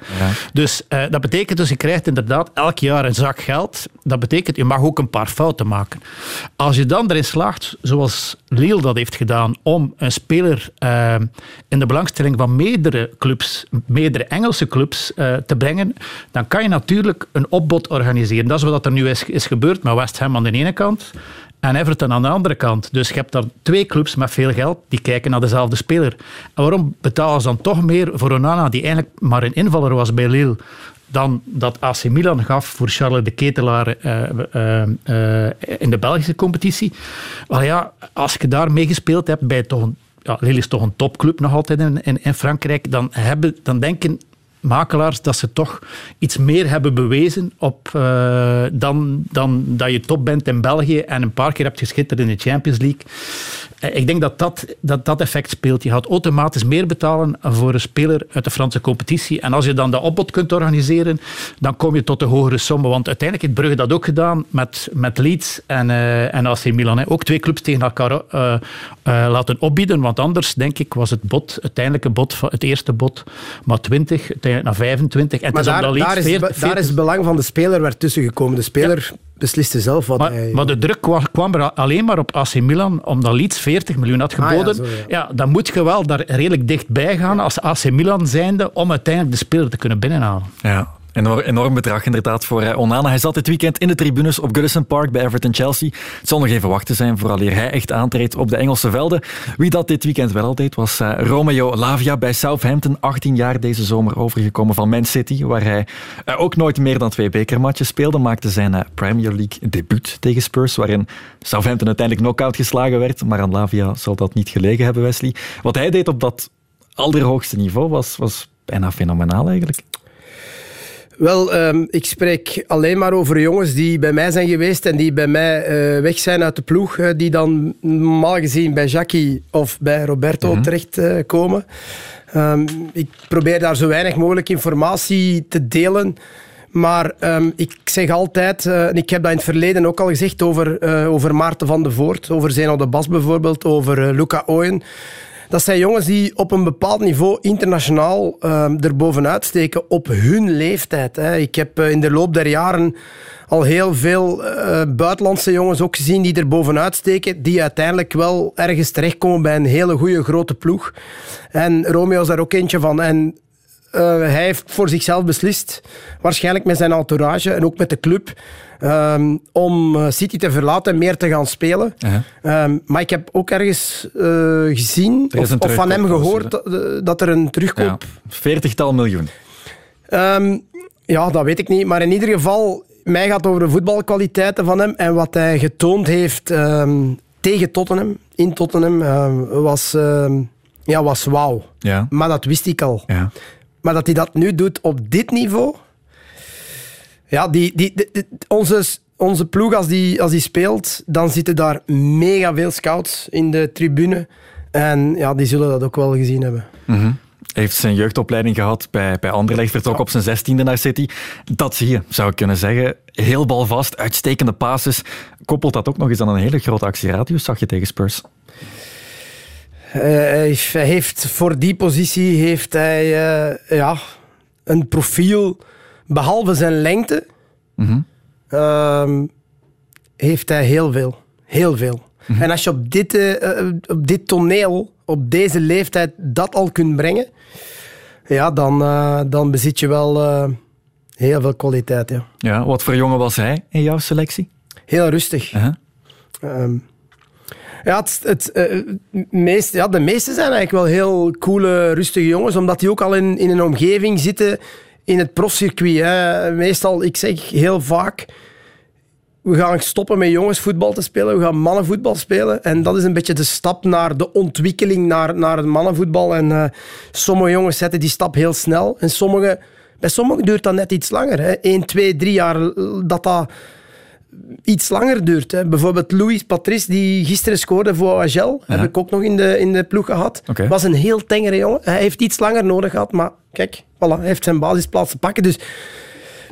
Dus eh, dat betekent dus, je krijgt inderdaad elk jaar een zak geld. Dat betekent, je mag ook een paar fouten maken. Als je dan erin slaagt, zoals Lille dat heeft gedaan, om een speler eh, in de belangstelling van meerdere clubs, meerdere Engelse clubs eh, te brengen, dan kan je natuurlijk een opbod organiseren. Dat is wat er nu is, is gebeurd met West Ham aan de ene kant en Everton aan de andere kant. Dus je hebt daar twee clubs met veel geld die kijken naar dezelfde speler. En waarom betalen ze dan toch meer voor Onana, die eigenlijk maar een invaller was bij Lille, dan dat AC Milan gaf voor Charles de Ketelaar eh, eh, eh, in de Belgische competitie? Wel ja, als je daar meegespeeld hebt bij toch ja, Lille is toch een topclub nog altijd in, in, Frankrijk, dan, hebben, dan denken makelaars dat ze toch iets meer hebben bewezen op, dan, dan dat je top bent in België en een paar keer hebt geschitterd in de Champions League. Uh, ik denk dat dat, dat dat effect speelt. Je gaat automatisch meer betalen voor een speler uit de Franse competitie. En als je dan dat opbod kunt organiseren, dan kom je tot de hogere sommen. Want uiteindelijk heeft Brugge dat ook gedaan met, met Leeds en, uh, en AC Milan. Hè. Ook twee clubs tegen elkaar laten opbieden. Want anders, denk ik, was het bod, uiteindelijke bod, het eerste bod, maar 20, naar 25. En maar daar, daar, is, 40, daar is het belang van de speler werd tussengekomen. De speler ja. Besliste zelf wat maar, hij... Maar de druk kwam er alleen maar op AC Milan, omdat Leeds 40 miljoen had geboden. Ah, ja, zo, ja. ja, dan moet je wel daar redelijk dichtbij gaan als AC Milan zijnde om uiteindelijk de speler te kunnen binnenhalen. Ja, Enorm, enorm bedrag inderdaad voor uh, Onana. Hij zat dit weekend in de tribunes op Goodison Park bij Everton-Chelsea. Het zal nog even wachten zijn vooraleer hij echt aantreedt op de Engelse velden. Wie dat dit weekend wel al deed was uh, Romeo Lavia bij Southampton. 18 jaar deze zomer overgekomen van Man City, waar hij uh, ook nooit meer dan twee bekermatches speelde. Maakte zijn Premier League debuut tegen Spurs, waarin Southampton uiteindelijk knock-out geslagen werd. Maar aan Lavia zal dat niet gelegen hebben, Wesley. Wat hij deed op dat allerhoogste niveau was, was bijna fenomenaal eigenlijk. Wel, um, ik spreek alleen maar over jongens die bij mij zijn geweest en die bij mij uh, weg zijn uit de ploeg, uh, die dan normaal gezien bij Jackie of bij Roberto mm -hmm. terechtkomen. Uh, um, ik probeer daar zo weinig mogelijk informatie te delen. Maar um, ik zeg altijd, uh, en ik heb dat in het verleden ook al gezegd over, uh, over Maarten van de Voort, over Zeno de Bas bijvoorbeeld, over uh, Luca Ooyen. Dat zijn jongens die op een bepaald niveau internationaal uh, erbovenuit steken op hun leeftijd. Hè. Ik heb uh, in de loop der jaren al heel veel uh, buitenlandse jongens ook gezien die er bovenuit steken, die uiteindelijk wel ergens terechtkomen bij een hele goede grote ploeg. En Romeo is daar ook eentje van. En uh, hij heeft voor zichzelf beslist, waarschijnlijk met zijn entourage en ook met de club, um, om City te verlaten en meer te gaan spelen. Uh -huh. um, maar ik heb ook ergens uh, gezien, of, of, van hem gehoord, dat, dat er een terugkoop... Veertigtal ja. miljoen. Um, ja, dat weet ik niet. Maar in ieder geval, mij gaat over de voetbalkwaliteiten van hem en wat hij getoond heeft tegen Tottenham, in Tottenham, was, ja, was wauw. Ja. Maar dat wist ik al. Ja. Maar dat hij dat nu doet op dit niveau. Ja, die, die, onze, onze ploeg, als die, als die speelt, dan zitten daar mega veel scouts in de tribune. En ja, die zullen dat ook wel gezien hebben. Mm -hmm. Heeft zijn jeugdopleiding gehad bij, bij Anderlecht, vertrok op zijn zestiende naar City. Dat zie je, zou ik kunnen zeggen. Heel balvast, uitstekende passes. Koppelt dat ook nog eens aan een hele grote actieradius, zag je tegen Spurs? Uh, hij heeft voor die positie heeft hij uh, ja, een profiel, behalve zijn lengte, mm -hmm. uh, heeft hij heel veel. Heel veel. Mm -hmm. En als je op dit, uh, op dit toneel, op deze leeftijd, dat al kunt brengen, ja, dan, dan bezit je wel heel veel kwaliteit. Ja. ja, wat voor jongen was hij in jouw selectie? Heel rustig. -huh. Um, ja, het, het, uh, meest, ja, de meeste zijn eigenlijk wel heel coole, rustige jongens, omdat die ook al in, in een omgeving zitten in het profcircuit. Hè. Meestal, ik zeg heel vaak, we gaan stoppen met jongensvoetbal te spelen, we gaan mannenvoetbal spelen. En dat is een beetje de stap naar de ontwikkeling naar, naar het mannenvoetbal. En uh, sommige jongens zetten die stap heel snel. En sommige, bij sommigen duurt dat net iets langer. Hè. 1, 2, 3 jaar dat dat iets langer duurt. Hè. Bijvoorbeeld Louis Patrice, die gisteren scoorde voor Agel, ja. heb ik ook nog in de, in de ploeg gehad. Okay. Was een heel tengere jongen. Hij heeft iets langer nodig gehad, maar kijk, voilà, hij heeft zijn basisplaats te pakken. Dus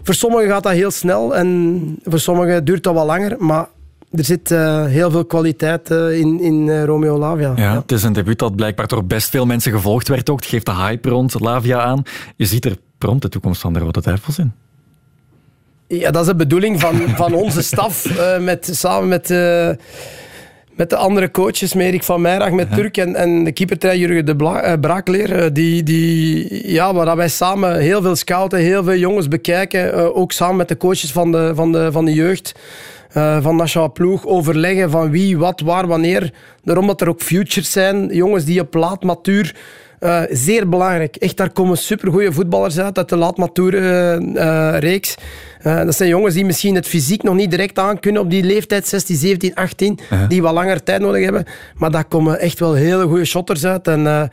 voor sommigen gaat dat heel snel en voor sommigen duurt dat wat langer, maar er zit uh, heel veel kwaliteit uh, in, in uh, Romeo Lavia. Ja, ja, Het is een debuut dat blijkbaar door best veel mensen gevolgd werd ook. Het geeft de hype rond Lavia aan. Je ziet er prompt de toekomst van de Rode Duivels in. Ja, dat is de bedoeling van, van onze staf. Uh, met, samen met, uh, met de andere coaches, Merik van Meirach, met ja. Turk en, en de keepertrainer Jurgen de Bla, uh, Braakleer. die, die, ja, waar wij samen heel veel scouten, heel veel jongens bekijken. ook samen met de coaches van de, van de, van de jeugd. van Nationale Ploeg overleggen van wie, wat, waar, wanneer. Daarom dat er ook futures zijn. Jongens die op laat matuur Uh, zeer belangrijk. Echt, daar komen supergoeie voetballers uit, uit de laatmatuur-reeks. Uh, dat zijn jongens die misschien het fysiek nog niet direct aan kunnen op die leeftijd, 16, 17, 18, die wat langer tijd nodig hebben. Maar daar komen echt wel hele goede shotters uit. En uh,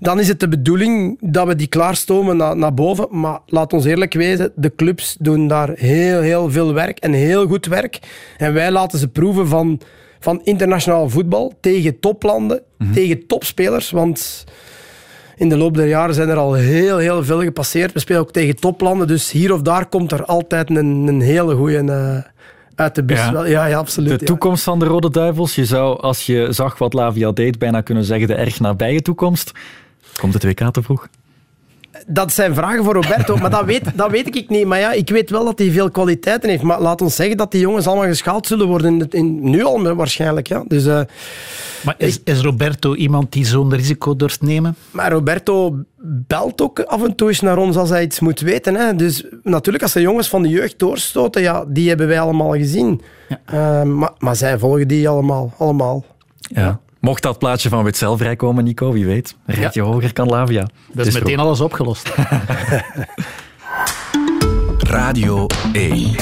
dan is het de bedoeling dat we die klaarstomen naar, naar boven. Maar laat ons eerlijk wezen, de clubs doen daar heel, heel veel werk en heel goed werk. En wij laten ze proeven van, van internationaal voetbal tegen toplanden, -hmm. tegen topspelers. Want in de loop der jaren zijn er al heel, heel veel gepasseerd. We spelen ook tegen toplanden, dus hier of daar komt er altijd een, een hele goede uh, uit de bus. Ja, ja, ja absoluut. De toekomst van de Rode Duivels, je zou, als je zag wat Lavia deed, bijna kunnen zeggen de erg nabije toekomst. Komt het WK te vroeg? Dat zijn vragen voor Roberto, maar dat weet, dat weet ik niet. Maar ja, ik weet wel dat hij veel kwaliteiten heeft. Maar laat ons zeggen dat die jongens allemaal geschaald zullen worden. In, in nu al waarschijnlijk. Ja. Dus, uh, maar is, is Roberto iemand die zo'n risico durft nemen? Maar Roberto belt ook af en toe eens naar ons als hij iets moet weten. Hè. Dus natuurlijk, als de jongens van de jeugd doorstoten, ja, die hebben wij allemaal gezien. Ja. Uh, maar, maar zij volgen die allemaal. allemaal. Ja. Mocht dat plaatje van Witzel vrijkomen, Nico, wie weet. Een ritje ja. hoger kan Lavia. Dat is meteen alles opgelost. Radio 1.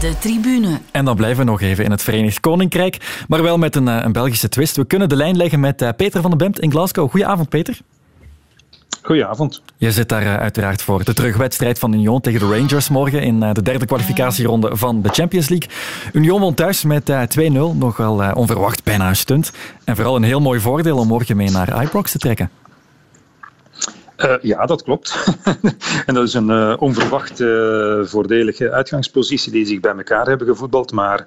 De tribune. En dan blijven we nog even in het Verenigd Koninkrijk, maar wel met een, een Belgische twist. We kunnen de lijn leggen met Peter van den Bemt in Glasgow. Goedenavond, Peter. Goedenavond. Je zit daar uh, uiteraard voor de terugwedstrijd van Union tegen de Rangers morgen in uh, de derde kwalificatieronde van de Champions League. Union won thuis met uh, 2-0, nogal onverwacht bijna een stunt. En vooral een heel mooi voordeel om morgen mee naar Ibrox te trekken. Uh, ja, dat klopt. en dat is een uh, onverwacht uh, voordelige uitgangspositie die zich bij elkaar hebben gevoetbald. Maar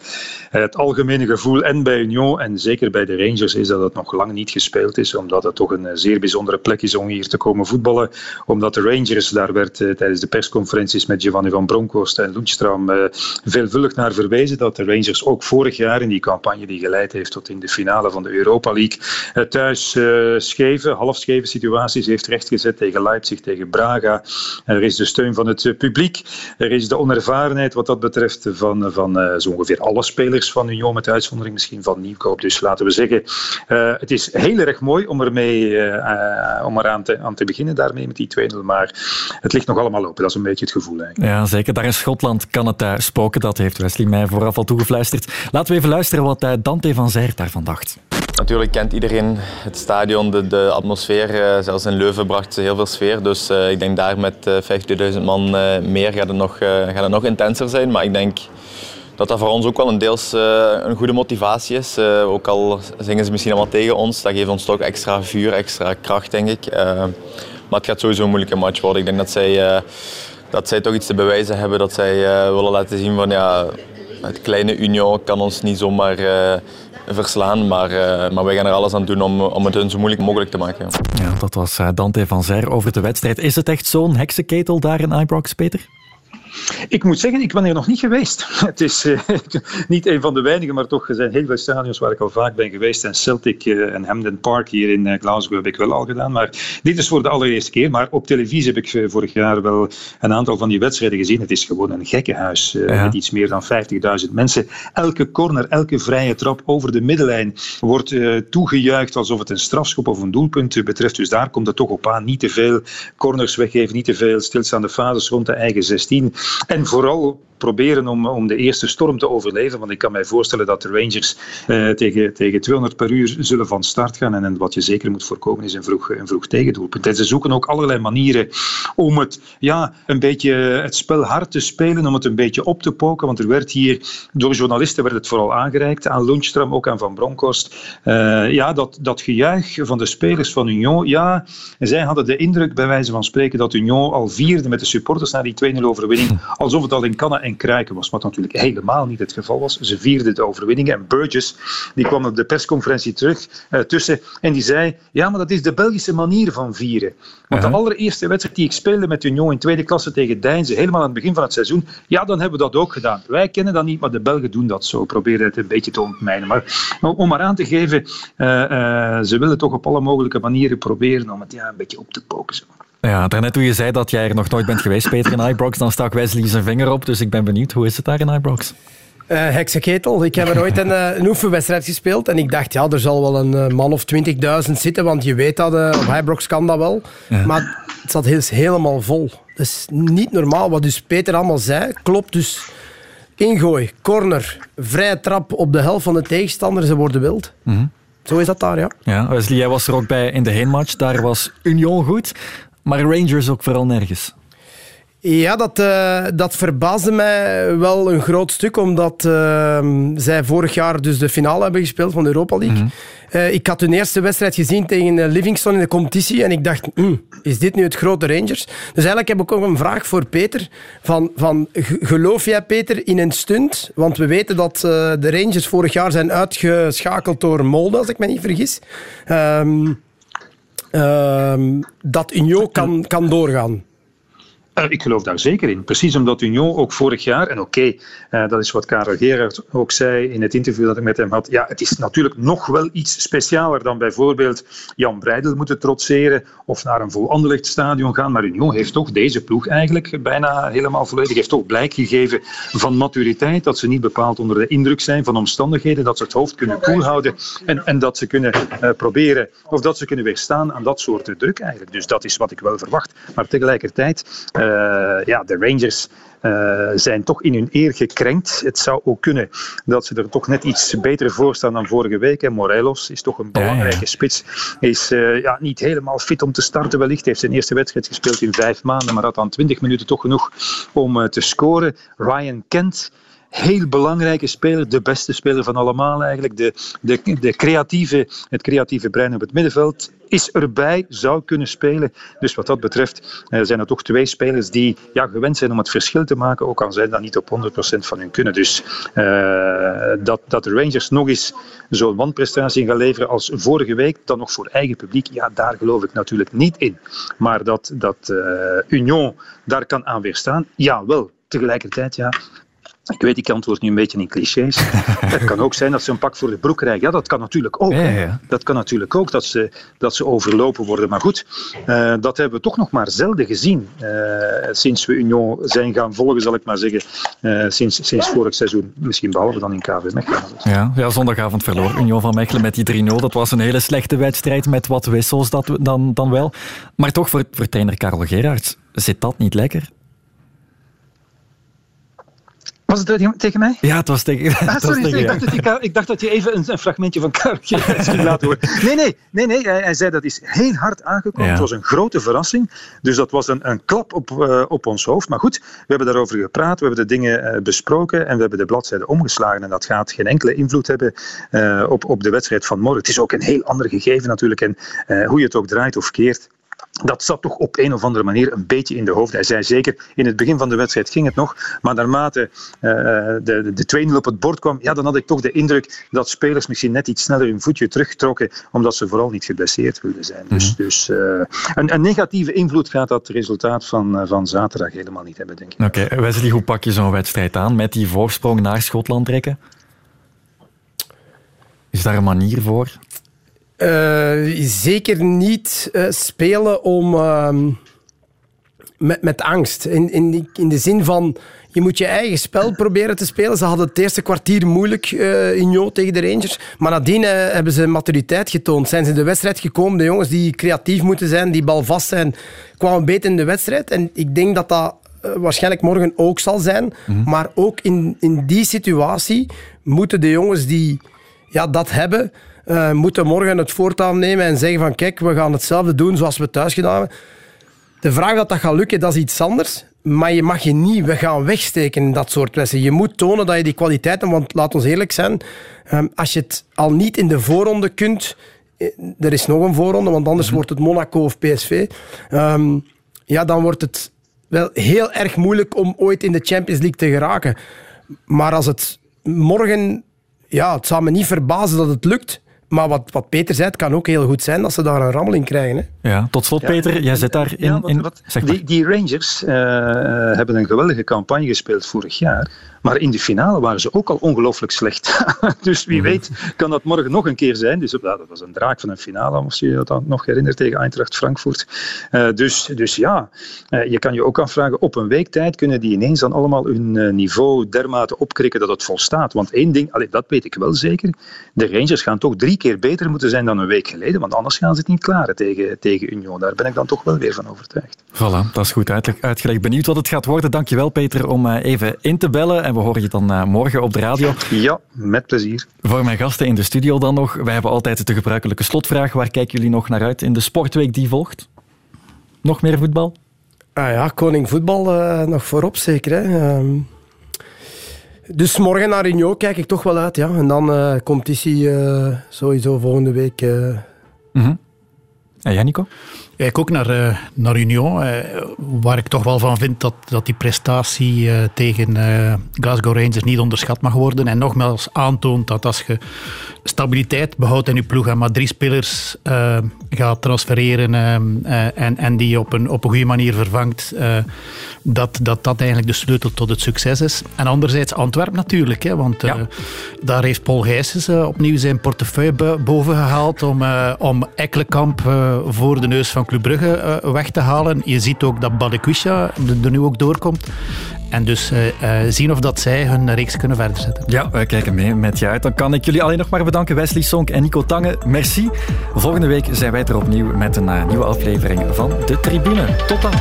het algemene gevoel en bij Union en zeker bij de Rangers is dat het nog lang niet gespeeld is. Omdat het toch een zeer bijzondere plek is om hier te komen voetballen. Omdat de Rangers, daar werd tijdens de persconferenties met Giovanni van Bronckhorst en Lundstram veelvuldig naar verwezen. Dat de Rangers ook vorig jaar in die campagne die geleid heeft tot in de finale van de Europa League thuis scheve, halfscheve situaties heeft rechtgezet tegen Leipzig, tegen Braga. Er is de steun van het publiek. Er is de onervarenheid wat dat betreft van, van uh, zo ongeveer alle spelers van Union, met uitzondering misschien van Nieuwkoop. Dus laten we zeggen, uh, het is heel erg mooi om, ermee, om eraan te, aan te beginnen daarmee met die 2-0. Maar het ligt nog allemaal open. Dat is een beetje het gevoel eigenlijk. Ja, zeker. Daar in Schotland kan het spoken. Dat heeft Wesley mij vooraf al toegefluisterd. Laten we even luisteren wat Dante van Zijrt daarvan dacht. Natuurlijk kent iedereen het stadion, de, de atmosfeer. zelfs in Leuven bracht ze heel veel sfeer. Dus uh, ik denk daar met uh, 50.000 man meer gaat het, nog, gaat het nog intenser zijn. Maar ik denk dat dat voor ons ook wel een deels een goede motivatie is. ook al zingen ze misschien allemaal tegen ons, dat geeft ons toch extra vuur, extra kracht denk ik. maar het gaat sowieso een moeilijke match worden. Ik denk dat zij, dat zij toch iets te bewijzen hebben. Dat zij willen laten zien van ja, het kleine Union kan ons niet zomaar verslaan. Maar, uh, maar wij gaan er alles aan doen om, om het hun zo moeilijk mogelijk te maken. Ja, dat was Dante van Zer over de wedstrijd. Is het echt zo'n heksenketel daar in Ibrox, Peter? Ik moet zeggen, ik ben er nog niet geweest. Het is uh, niet een van de weinigen, maar toch er zijn heel veel stadions waar ik al vaak ben geweest. En Celtic uh, en Hampden Park hier in uh, Glasgow heb ik wel al gedaan. Maar dit is voor de allereerste keer. Maar op televisie heb ik vorig jaar wel een aantal van die wedstrijden gezien. Het is gewoon een gekkenhuis ja. met iets meer dan 50.000 mensen. Elke corner, elke vrije trap over de middenlijn wordt toegejuicht alsof het een strafschop of een doelpunt betreft. Dus daar komt het toch op aan. Niet te veel corners weggeven, niet te veel stilstaande fases rond de eigen 16. En vooral proberen om, om de eerste storm te overleven. Want ik kan mij voorstellen dat de Rangers eh, tegen, tegen 200 per uur zullen van start gaan. En, en wat je zeker moet voorkomen is een vroeg, een vroeg tegendoelpunt. En ze zoeken ook allerlei manieren om het, ja, een beetje het spel hard te spelen, om het een beetje op te poken. Want er werd hier, door journalisten werd het vooral aangereikt, aan Lundstram, ook aan Van Bronckhorst. Uh, ja, dat, dat gejuich van de spelers van Union, ja, zij hadden de indruk, bij wijze van spreken, dat Union al vierde met de supporters naar die 2-0 overwinning, alsof het al in kannen en kruiken was, wat natuurlijk helemaal niet het geval was. Ze vierden de overwinning en Burgess die kwam op de persconferentie terug uh, tussen en die zei, ja, maar dat is de Belgische manier van vieren. Want uh -huh. de allereerste wedstrijd die ik speelde met Union in tweede klasse tegen Deinze, helemaal aan het begin van het seizoen, ja, dan hebben we dat ook gedaan. Wij kennen dat niet, maar de Belgen doen dat zo. Proberen het een beetje te ontmijnen. Maar, om maar aan te geven, uh, ze willen toch op alle mogelijke manieren proberen om het ja, een beetje op te poken. Zo. Ja, daarnet toen je zei dat jij er nog nooit bent geweest, Peter, in Ibrox, dan stak Wesley zijn vinger op. Dus ik ben benieuwd, hoe is het daar in Ibrox? Uh, heksenketel. Ik heb er ooit een, een, oefenwedstrijd gespeeld en ik dacht, ja, er zal wel een man of 20.000 zitten, want je weet dat, uh, op Highbrocks kan dat wel. Maar het zat heel, helemaal vol. Dat is niet normaal wat dus Peter allemaal zei. Klopt dus. Ingooi, corner, vrije trap op de helft van de tegenstander, ze worden wild. Mhm. Zo is dat daar, ja. ja. Wesley, jij was er ook bij in de heenmatch. Daar was Union goed, maar Rangers ook vooral nergens. Ja, dat, uh, dat verbaasde mij wel een groot stuk, omdat uh, zij vorig jaar dus de finale hebben gespeeld van de Europa League. Mm uh, ik had hun eerste wedstrijd gezien tegen Livingston in de competitie en ik dacht, mm, is dit nu het grote Rangers? Dus eigenlijk heb ik ook een vraag voor Peter. Van, van, geloof jij, Peter, in een stunt? Want we weten dat de Rangers vorig jaar zijn uitgeschakeld door Molde, als ik me niet vergis. Um, dat Union kan, kan doorgaan. Uh, ik geloof daar zeker in. Precies omdat Union ook vorig jaar, en oké, uh, dat is wat Karel Gerard ook zei in het interview dat ik met hem had, ja, het is natuurlijk nog wel iets specialer dan bijvoorbeeld Jan Breidel moeten trotseren of naar een vol Anderlecht stadion gaan, maar Union heeft toch deze ploeg eigenlijk bijna helemaal volledig, heeft toch blijk gegeven van maturiteit, dat ze niet bepaald onder de indruk zijn van omstandigheden, dat ze het hoofd kunnen koel houden en, en dat ze kunnen uh, proberen, of dat ze kunnen weerstaan aan dat soort druk eigenlijk. Dus dat is wat ik wel verwacht. Maar tegelijkertijd ja, de Rangers uh, zijn toch in hun eer gekrenkt. Het zou ook kunnen dat ze er toch net iets beter voor staan dan vorige week. En Morelos is toch een belangrijke ja, ja. spits. Is uh, ja, niet helemaal fit om te starten wellicht. Heeft zijn eerste wedstrijd gespeeld in vijf maanden, maar had dan twintig minuten toch genoeg om te scoren. Ryan Kent heel belangrijke speler, de beste speler van allemaal eigenlijk. De, de, de creatieve, het creatieve brein op het middenveld is erbij, zou kunnen spelen. Dus wat dat betreft eh, zijn er toch twee spelers die ja, gewend zijn om het verschil te maken, ook al zijn dat niet op 100% van hun kunnen. Dus uh, dat, dat de Rangers nog eens zo'n wanprestatie gaan leveren als vorige week, dan nog voor eigen publiek, ja, daar geloof ik natuurlijk niet in. Maar dat, dat uh, Union daar kan aan weerstaan, ja wel. Tegelijkertijd, ja, ik weet, ik antwoord nu een beetje in clichés. het kan ook zijn dat ze een pak voor de broek krijgen. Ja, dat kan natuurlijk ook. Ja, ja. Dat kan natuurlijk ook, dat ze, dat ze overlopen worden. Maar goed, uh, dat hebben we toch nog maar zelden gezien. Uh, sinds we Union zijn gaan volgen, zal ik maar zeggen. Uh, sinds, sinds vorig seizoen. Misschien behalve dan in KV Mechelen. Ja, ja, zondagavond verloor Union van Mechelen met die 3-0. Dat was een hele slechte wedstrijd met wat wissels dat, dan, dan wel. Maar toch, voor, voor trainer Karel Gerards, zit dat niet lekker? Was het tegen mij? Ja, het was tegen, ah, sorry, tegen ik, dacht dat je, ik dacht dat je even een, een fragmentje van Kareltje ging laten horen. Nee, nee, nee, nee hij, hij, zei dat is heel hard aangekomen. Ja. Het was een grote verrassing. Dus dat was een, een klap op, uh, op ons hoofd. Maar goed, we hebben daarover gepraat, we hebben de dingen uh, besproken en we hebben de bladzijde omgeslagen. En dat gaat geen enkele invloed hebben uh, op, op de wedstrijd van morgen. Het is ook een heel ander gegeven natuurlijk. En hoe je het ook draait of keert, dat zat toch op een of andere manier een beetje in de hoofd. Hij zei zeker, in het begin van de wedstrijd ging het nog, maar naarmate uh, de, de 2-0 op het bord kwam, ja, dan had ik toch de indruk dat spelers misschien net iets sneller hun voetje terugtrokken, omdat ze vooral niet geblesseerd wilden zijn. Dus, mm -hmm. dus uh, een, een, negatieve invloed gaat dat resultaat van, uh, van zaterdag helemaal niet hebben, denk ik. Oké, okay. Wesley, hoe pak je zo'n wedstrijd aan met die voorsprong naar Schotland trekken? Is daar een manier voor? Uh, zeker niet uh, spelen om, uh, met, met angst. In, in, in de zin van, je moet je eigen spel proberen te spelen. Ze hadden het eerste kwartier moeilijk uh, in Jo tegen de Rangers. Maar nadien hebben ze maturiteit getoond. Zijn ze in de wedstrijd gekomen. De jongens die creatief moeten zijn, die balvast zijn, kwamen beter in de wedstrijd. En ik denk dat dat waarschijnlijk morgen ook zal zijn. Mm -hmm. Maar ook in, in die situatie moeten de jongens die ja, dat hebben uh, moeten morgen het voortouw nemen en zeggen van kijk, we gaan hetzelfde doen zoals we thuis gedaan hebben. De vraag dat dat gaat lukken, dat is iets anders. Maar je mag je niet we gaan wegsteken in dat soort lessen. Je moet tonen dat je die kwaliteiten, want laat ons eerlijk zijn, um, als je het al niet in de voorronde kunt, er is nog een voorronde, want anders wordt het Monaco of PSV, um, ja, dan wordt het wel heel erg moeilijk om ooit in de Champions League te geraken. Maar als het morgen, ja, het zou me niet verbazen dat het lukt. Maar wat, wat Peter zei, het kan ook heel goed zijn dat ze daar een rammeling krijgen. Hè? Ja, tot slot, Peter, jij zit daar in. Ja, wat, wat, die, die, Rangers uh, hebben een geweldige campagne gespeeld vorig jaar. Maar in de finale waren ze ook al ongelooflijk slecht. dus wie mhm. weet kan dat morgen nog een keer zijn. Dus dat was een draak van een finale, als je je dat nog herinnert, tegen Eintracht Frankfurt. Uh, dus, dus ja, uh, je kan je ook afvragen, op een week tijd kunnen die ineens dan allemaal hun uh, niveau dermate opkrikken dat het volstaat. Want één ding, allee, dat weet ik wel zeker, de Rangers gaan toch drie keer beter moeten zijn dan een week geleden, want anders gaan ze het niet klaren tegen, tegen Union. Daar ben ik dan toch wel weer van overtuigd. Voilà, dat is goed uitgelegd. Benieuwd wat het gaat worden. Dankjewel Peter om even in te bellen en we horen je dan morgen op de radio. Ja, met plezier. Voor mijn gasten in de studio dan nog. Wij hebben altijd de gebruikelijke slotvraag. Waar kijken jullie nog naar uit in de sportweek die volgt? Nog meer voetbal? Ah ja, koning voetbal uh, nog voorop zeker. Hè. Um, dus morgen naar Union kijk ik toch wel uit. Ja. En dan uh, competitie uh, sowieso volgende week. Mm -hmm. En jij, Nico? Kijk ook naar, uh, naar Union, uh, waar ik toch wel van vind dat, dat die prestatie uh, tegen Glasgow Rangers niet onderschat mag worden. En nogmaals aantoont dat als je stabiliteit behoudt in je ploeg en maar drie spelers gaat transfereren en, en die op een, op een goede manier vervangt, dat, dat dat eigenlijk de sleutel tot het succes is. En anderzijds Antwerpen natuurlijk, hè, want ja. daar heeft Paul Gijsens opnieuw zijn portefeuille boven gehaald om, om Ekkelenkamp voor de neus van Club Brugge uh, weg te halen. Je ziet ook dat Badekwisha er nu ook doorkomt. En dus uh, uh, zien of dat zij hun reeks kunnen verder zetten. Ja, wij kijken mee met je uit. Dan kan ik jullie alleen nog maar bedanken, Wesley Sonk en Nico Tange. Merci. Volgende week zijn wij er opnieuw met een nieuwe aflevering van De Tribune. Tot dan.